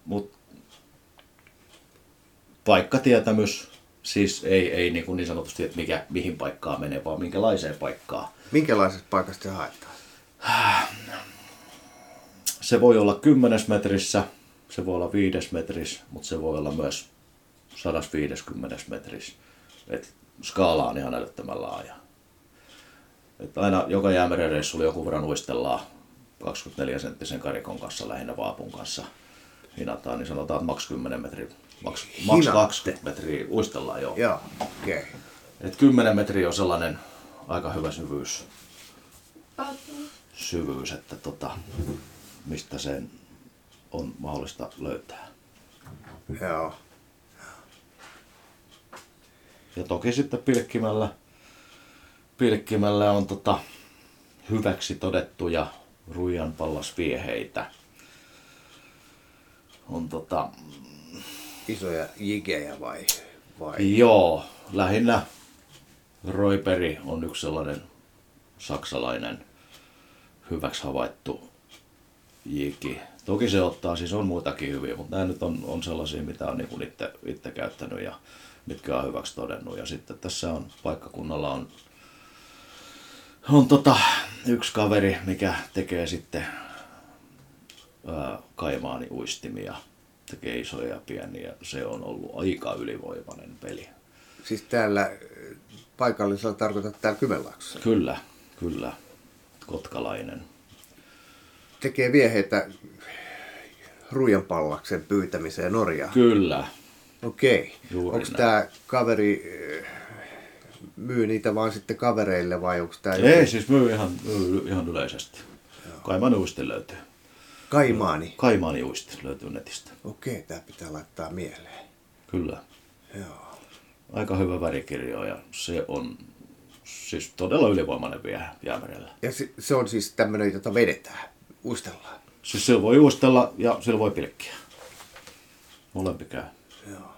[SPEAKER 1] Mut paikkatietämys, siis ei, ei niin, kuin niin sanotusti, että mikä, mihin paikkaan menee, vaan minkälaiseen paikkaan.
[SPEAKER 2] Minkälaisesta paikasta se haetaan?
[SPEAKER 1] Se voi olla 10 metrissä, se voi olla 5 metrissä, mutta se voi olla myös 150 metrissä. Et skaala on ihan älyttömän laaja. Et aina joka jäämeren reissulla joku verran uistellaan 24 senttisen karikon kanssa, lähinnä vaapun kanssa hinataan, niin sanotaan, että maks 10 metriä, maks, maks
[SPEAKER 2] Hinaatte?
[SPEAKER 1] 20 metriä uistellaan jo.
[SPEAKER 2] Joo, okei. Okay.
[SPEAKER 1] Et 10 metriä on sellainen aika hyvä syvyys, syvyys että tota, mistä sen on mahdollista löytää.
[SPEAKER 2] Joo.
[SPEAKER 1] Ja toki sitten pilkkimällä, pilkkimällä on tota, hyväksi todettuja ruijan pallasvieheitä. On tota,
[SPEAKER 2] Isoja jigejä vai? vai?
[SPEAKER 1] Joo, lähinnä Roiperi on yksi sellainen saksalainen hyväksi havaittu jiki. Toki se ottaa, siis on muitakin hyviä, mutta nämä nyt on, on sellaisia, mitä on niin itse, itse käyttänyt ja mitkä on hyväksi todennut. Ja sitten tässä on paikkakunnalla on, on tota, yksi kaveri, mikä tekee sitten ää, kaimaani uistimia, tekee isoja ja pieniä. Se on ollut aika ylivoimainen peli.
[SPEAKER 2] Siis täällä paikallisella tarkoitat täällä Kymenlaaksossa.
[SPEAKER 1] Kyllä, kyllä. Kotkalainen.
[SPEAKER 2] Tekee vieheitä ruijan pallaksen pyytämiseen Norjaan.
[SPEAKER 1] Kyllä.
[SPEAKER 2] Okei.
[SPEAKER 1] Juuri
[SPEAKER 2] Onko tämä kaveri äh, myy niitä vaan sitten kavereille vai onko tämä
[SPEAKER 1] Ei, siis myy ihan, myy ihan yleisesti. Kaimaani uisti löytyy.
[SPEAKER 2] Kaimaani?
[SPEAKER 1] Kaimaani uisti löytyy netistä.
[SPEAKER 2] Okei, tämä pitää laittaa mieleen.
[SPEAKER 1] Kyllä.
[SPEAKER 2] Joo.
[SPEAKER 1] Aika hyvä värikirjo ja se on siis todella ylivoimainen vie jäämerellä.
[SPEAKER 2] Ja se, se on siis tämmöinen, jota vedetään, uistellaan.
[SPEAKER 1] Siis sillä voi uistella ja sillä voi pilkkiä. Molempi käy.
[SPEAKER 2] Joo.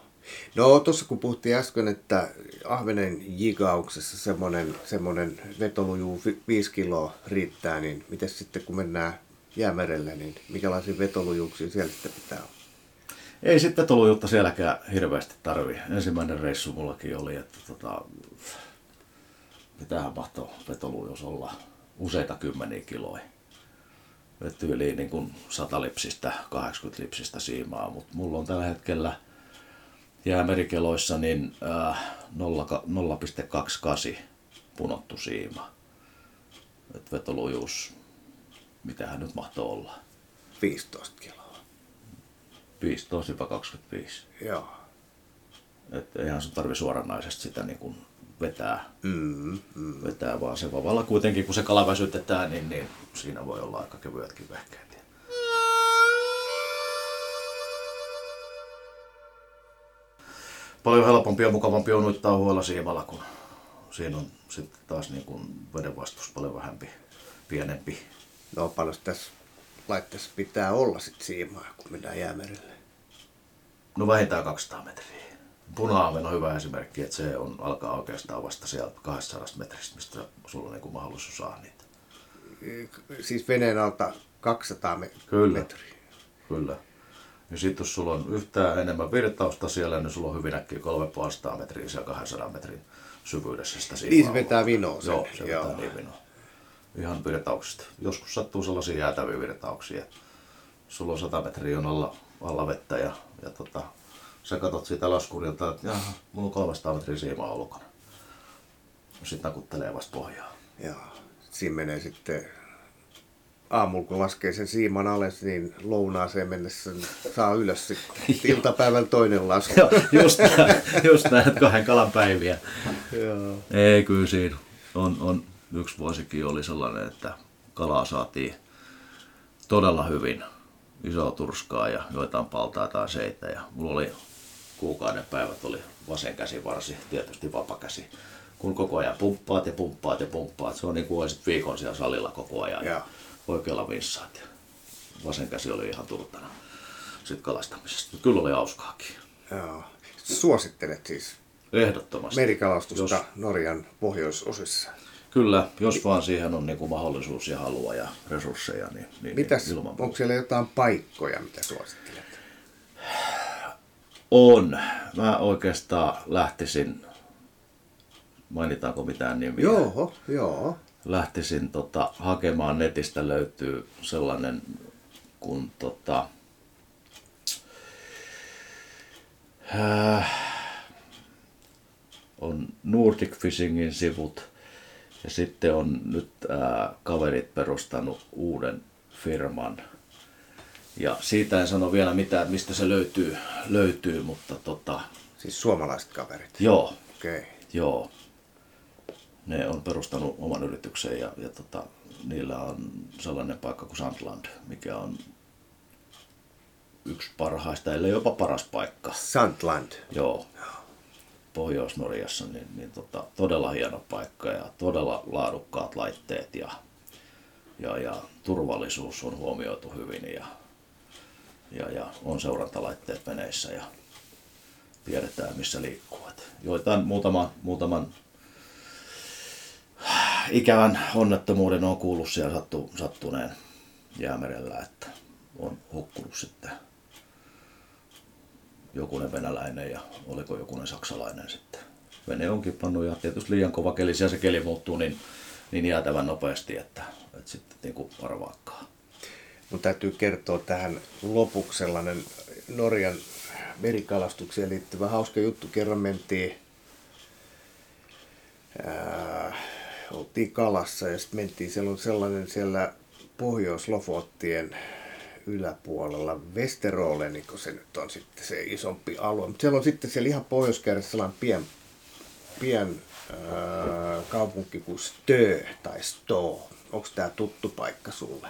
[SPEAKER 2] No tuossa kun puhuttiin äsken, että ahvenen jigauksessa semmoinen, semmoinen vetoluju 5 kiloa riittää, niin miten sitten kun mennään jäämerelle, niin mikälaisia vetolujuuksia siellä sitten pitää olla?
[SPEAKER 1] Ei sitten vetolujuutta sielläkään hirveästi tarvi. Ensimmäinen reissu mullakin oli, että tota, mitähän mahtoi vetolujuus olla useita kymmeniä kiloja. Yli niin kuin 100 lipsistä, 80 lipsistä siimaa, mutta mulla on tällä hetkellä jäämerikeloissa niin äh, 0,28 punottu siima. Et vetolujuus, mitähän nyt mahtoi olla,
[SPEAKER 2] 15 kiloa.
[SPEAKER 1] 15-25.
[SPEAKER 2] Joo.
[SPEAKER 1] Että eihän sun tarvi suoranaisesti sitä niin kuin vetää,
[SPEAKER 2] Mm, mm.
[SPEAKER 1] vetää, vaan se vavalla kuitenkin, kun se kala väsytetään, niin, niin siinä voi olla aika kevyetkin vehkeet. Paljon helpompi ja mukavampi on uittaa huolella siimalla, kun siinä on sitten taas niin kuin veden vastus paljon vähempi, pienempi.
[SPEAKER 2] No paljon tässä laitteessa pitää olla sit siimaa, kun mennään jäämerelle.
[SPEAKER 1] No vähintään 200 metriä. Puna-aamen on hyvä esimerkki, että se on, alkaa oikeastaan vasta sieltä 200 metristä, mistä sulla on niin kuin mahdollisuus saada niitä.
[SPEAKER 2] Siis veneen alta 200 me-
[SPEAKER 1] Kyllä.
[SPEAKER 2] metriä.
[SPEAKER 1] Kyllä. Ja sitten jos sulla on yhtään enemmän virtausta siellä, niin sulla on hyvin äkkiä 300 metriä siellä 200 metrin syvyydessä sitä.
[SPEAKER 2] Niin se vetää vinoa sen.
[SPEAKER 1] Joo, se
[SPEAKER 2] Joo.
[SPEAKER 1] vetää niin vinoa. Ihan virtauksista. Joskus sattuu sellaisia jäätäviä virtauksia. Sulla on 100 metriä on alla, alla vettä ja, ja tota, sä katot siitä laskurilta, että jaha, mulla on 300 metriä siimaa ulkona. Sitten nakuttelee vasta pohjaa.
[SPEAKER 2] Joo. Siinä menee sitten aamulla, kun laskee sen siiman alas, niin lounaaseen mennessä saa ylös sitten. Iltapäivällä toinen lasku.
[SPEAKER 1] Joo, just, näin, just näin, kahden kalan päiviä.
[SPEAKER 2] Joo.
[SPEAKER 1] Ei, kyllä siinä on, on, yksi vuosikin oli sellainen, että kalaa saatiin todella hyvin. Iso turskaa ja joitain paltaa tai seitä. Ja mulla oli kuukauden päivät oli vasen käsi varsi, tietysti vapakäsi. Kun koko ajan pumppaat ja pumppaat ja pumppaat. Se on niin kuin olisit viikon siellä salilla koko ajan.
[SPEAKER 2] Joo.
[SPEAKER 1] Oikealla vinssaat. Ja vasen käsi oli ihan turtana sitten kalastamisesta. Mutta Kyllä oli hauskaakin.
[SPEAKER 2] Joo. Suosittelet siis
[SPEAKER 1] Ehdottomasti.
[SPEAKER 2] merikalastusta
[SPEAKER 1] Jos-
[SPEAKER 2] Norjan pohjoisosissa.
[SPEAKER 1] Kyllä, jos vaan siihen on niin kuin mahdollisuus ja halua ja resursseja, niin, niin
[SPEAKER 2] Mitäs,
[SPEAKER 1] niin ilman
[SPEAKER 2] onko siellä jotain paikkoja, mitä suosittelet?
[SPEAKER 1] On. Mä oikeastaan lähtisin, mainitaanko mitään nimiä?
[SPEAKER 2] Joo, joo.
[SPEAKER 1] Lähtisin tota, hakemaan netistä löytyy sellainen kun tota, äh, on Nordic Fishingin sivut ja sitten on nyt äh, kaverit perustanut uuden firman. Ja siitä en sano vielä mitään, mistä se löytyy, löytyy mutta tota,
[SPEAKER 2] Siis suomalaiset kaverit.
[SPEAKER 1] joo,
[SPEAKER 2] Okei. Okay.
[SPEAKER 1] Joo. Ne on perustanut oman yrityksen ja, ja tota, niillä on sellainen paikka kuin Sandland, mikä on yksi parhaista, ellei jopa paras paikka.
[SPEAKER 2] Sandland.
[SPEAKER 1] Joo. Pohjois-Norjassa, niin, niin tota, todella hieno paikka ja todella laadukkaat laitteet ja, ja, ja turvallisuus on huomioitu hyvin ja, ja, ja on seurantalaitteet veneissä ja tiedetään missä liikkuu. Et joitain muutaman, muutaman ikävän onnettomuuden on kuullut siellä sattu, sattuneen jäämerellä, että on hukkunut sitten jokunen venäläinen ja oliko jokunen saksalainen sitten. Vene on kippannut ja tietysti liian kova keli, siellä se keli muuttuu niin, niin jäätävän nopeasti, että, että sitten niin kuin arvaakkaa.
[SPEAKER 2] Mun täytyy kertoa tähän lopuksi sellainen Norjan merikalastukseen liittyvä hauska juttu. Kerran mentiin, ää, oltiin kalassa ja sitten mentiin, siellä on sellainen siellä Pohjois-Lofottien yläpuolella, Westerole, niin se nyt on sitten se isompi alue. Mutta siellä on sitten siellä ihan pohjois sellainen pien, pien ää, kaupunki kuin Stö tai Sto. Onko tämä tuttu paikka sulle?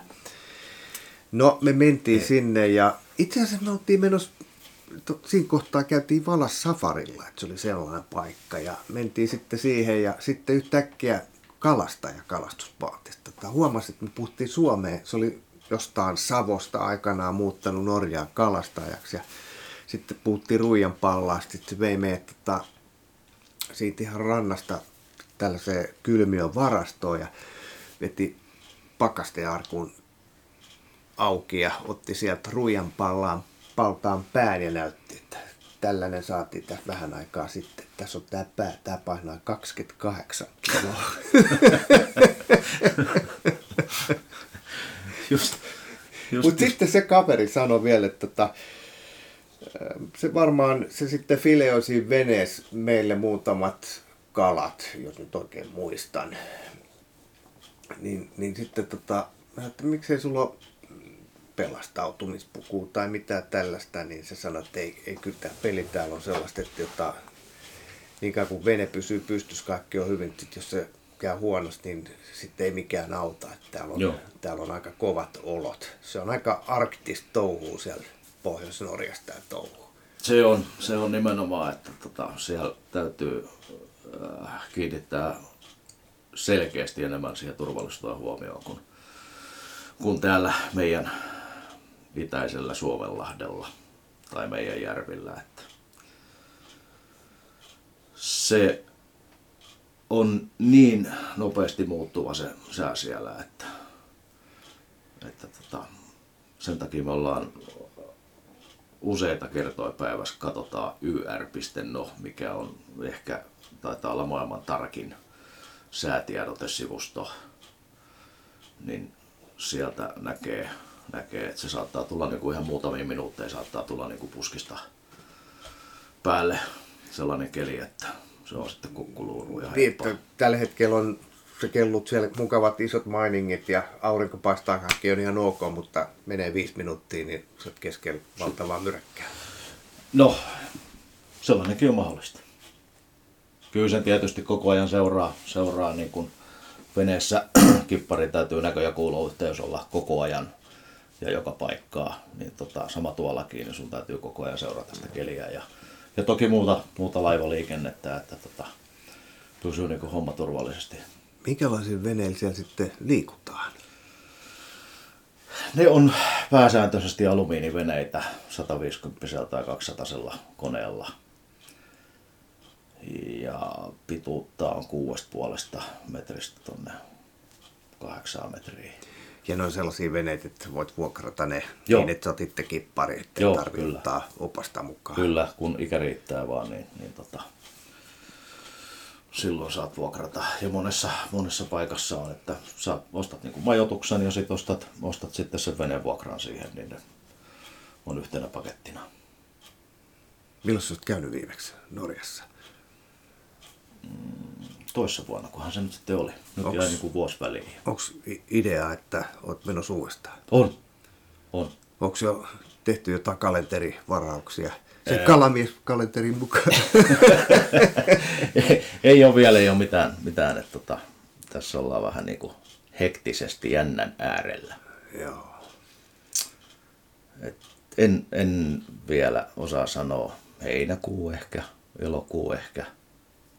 [SPEAKER 2] No, me mentiin sinne ja itse asiassa me oltiin menossa, to- siinä kohtaa käytiin Valas Safarilla, että se oli sellainen paikka ja mentiin sitten siihen ja sitten yhtäkkiä kalastaja kalastuspaatista. Tota, Huomasin, että me puhuttiin Suomeen, se oli jostain Savosta aikanaan muuttanut Norjaan kalastajaksi. Ja sitten puhuttiin ruijan pallasta, sitten se vei meidät tota, siitä ihan rannasta tällaiseen kylmiön varastoon ja veti pakastearkun auki ja otti sieltä ruijan pallaan, paltaan pään ja näytti, että tällainen saatiin tässä vähän aikaa sitten. Tässä on tämä pää, tämä painaa 28 kiloa. (laughs)
[SPEAKER 1] Just, just
[SPEAKER 2] Mutta sitten se kaveri sanoi vielä, että tota, se varmaan, se sitten fileoi siinä veneessä meille muutamat kalat, jos nyt oikein muistan. Niin, niin sitten tota, mä että miksei sulla ole pelastautumispukua tai mitään tällaista, niin se sanoi, että ei, ei kyllä tämä peli täällä on sellaista, että jota, niin kuin vene pysyy pystyssä, kaikki on hyvin. Sitten jos se käy huonosti, niin sitten ei mikään auta. Että täällä, on,
[SPEAKER 1] Joo.
[SPEAKER 2] täällä on aika kovat olot. Se on aika arktista touhua siellä Pohjois-Norjassa tämä touhu.
[SPEAKER 1] Se on, se on nimenomaan, että tota, siellä täytyy äh, kiinnittää selkeästi enemmän siihen turvallisuuteen huomioon kuin, kuin täällä meidän itäisellä Suomenlahdella tai meidän järvillä. Että se on niin nopeasti muuttuva se sää siellä, että, että tota, sen takia me ollaan useita kertoja päivässä katsotaan yr.no, mikä on ehkä, taitaa olla maailman tarkin säätiedotesivusto, niin sieltä näkee, näkee, että se saattaa tulla niin kuin ihan muutamia minuutteja, saattaa tulla niin kuin puskista päälle sellainen keli, että se on sitten kukkuluuru ja
[SPEAKER 2] Niin, tällä hetkellä on se kellut siellä mukavat isot mainingit ja aurinko paistaa kaikki on ihan ok, mutta menee viisi minuuttia, niin oot keskellä valtavaa myräkkää.
[SPEAKER 1] No, sellainenkin on mahdollista. Kyllä sen tietysti koko ajan seuraa, seuraa niin kuin veneessä (clears throat) kippari täytyy näkö- ja kuuluyhteys olla koko ajan ja joka paikkaa. Niin tota, sama tuollakin, niin sun täytyy koko ajan seurata sitä keliä ja, ja toki muuta, muuta laivaliikennettä, että tota, pysyy niin kuin homma turvallisesti.
[SPEAKER 2] Minkälaisilla veneillä siellä sitten liikutaan?
[SPEAKER 1] Ne on pääsääntöisesti alumiiniveneitä 150 tai 200 koneella. Ja pituutta on kuudesta puolesta metristä tonne kahdeksan metriä.
[SPEAKER 2] Ja ne on sellaisia veneitä, että voit vuokrata ne
[SPEAKER 1] Joo.
[SPEAKER 2] niin, että sä oot itse kippari, ettei
[SPEAKER 1] Joo,
[SPEAKER 2] tarvitse
[SPEAKER 1] kyllä.
[SPEAKER 2] ottaa opasta mukaan.
[SPEAKER 1] Kyllä, kun ikä riittää vaan, niin, niin tota, silloin saat vuokrata. Ja monessa, monessa paikassa on, että sä ostat niin majoituksen ja sitten ostat, ostat sitten sen veneen vuokran siihen, niin ne on yhtenä pakettina.
[SPEAKER 2] Milloin sä oot käynyt viimeksi Norjassa?
[SPEAKER 1] Toissa vuonna, kunhan se nyt sitten oli. Nyt
[SPEAKER 2] Onks-
[SPEAKER 1] jäi niin kuin vuosi väliin.
[SPEAKER 2] Onko idea, että oot menossa uudestaan?
[SPEAKER 1] On. On.
[SPEAKER 2] Onko jo tehty jotain kalenterivarauksia? Se kalamieskalenterin mukaan. (laughs)
[SPEAKER 1] ei, ei ole vielä ei ole mitään, mitään että tota, tässä ollaan vähän niin kuin hektisesti jännän äärellä.
[SPEAKER 2] Joo.
[SPEAKER 1] Et en, en vielä osaa sanoa. Heinäkuu ehkä, elokuu ehkä.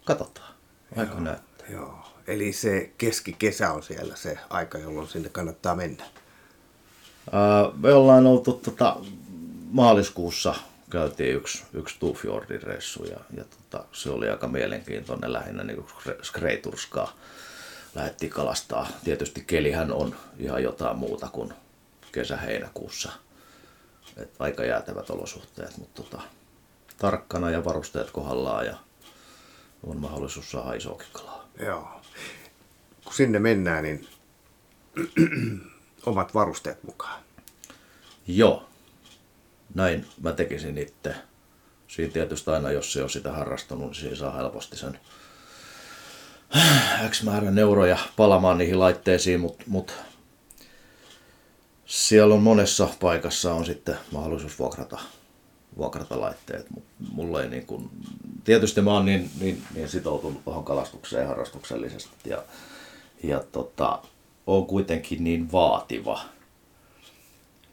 [SPEAKER 1] Katsotaan. Aika näyttää.
[SPEAKER 2] Joo. Eli se keskikesä on siellä se aika, jolloin sinne kannattaa mennä.
[SPEAKER 1] Ää, me ollaan oltu tota, maaliskuussa käytiin yksi, yksi Tufjordin reissu ja, ja tota, se oli aika mielenkiintoinen lähinnä niin skreiturskaa. Lähettiin kalastaa. Tietysti kelihän on ihan jotain muuta kuin kesä-heinäkuussa. Et aika jäätävät olosuhteet, mutta tota, tarkkana ja varusteet kohdallaan ja on mahdollisuus saada isoakin kalaa.
[SPEAKER 2] Joo. Kun sinne mennään, niin (clears throat) omat varusteet mukaan.
[SPEAKER 1] Joo, näin mä tekisin itse. Siinä tietysti aina, jos se on sitä harrastanut, niin siinä saa helposti sen X määrän euroja palamaan niihin laitteisiin, mutta mut siellä on monessa paikassa on sitten mahdollisuus vuokrata, vuokrata laitteet, mulla ei niin kuin, tietysti mä oon niin, niin, niin sitoutunut tuohon kalastukseen harrastuksellisesti ja, ja tota, on kuitenkin niin vaativa.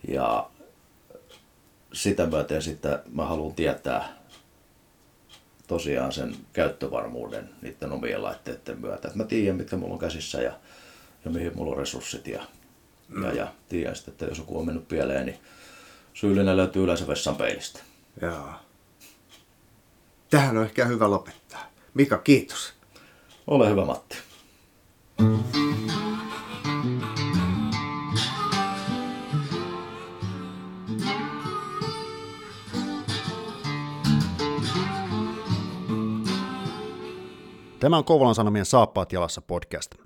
[SPEAKER 1] Ja sitä myöten sitten mä haluan tietää tosiaan sen käyttövarmuuden niiden omien laitteiden myötä. Että mä tiedän, mitkä mulla on käsissä ja, ja mihin mulla on resurssit ja, ja, ja tiedän sitten, että jos joku on mennyt pieleen, niin syyllinen löytyy yleensä vessan peilistä.
[SPEAKER 2] Joo. Tähän on ehkä hyvä lopettaa. Mika, kiitos.
[SPEAKER 1] Ole hyvä Matti.
[SPEAKER 3] Tämä on Kouvolan Sanomien Saappaat jalassa podcast.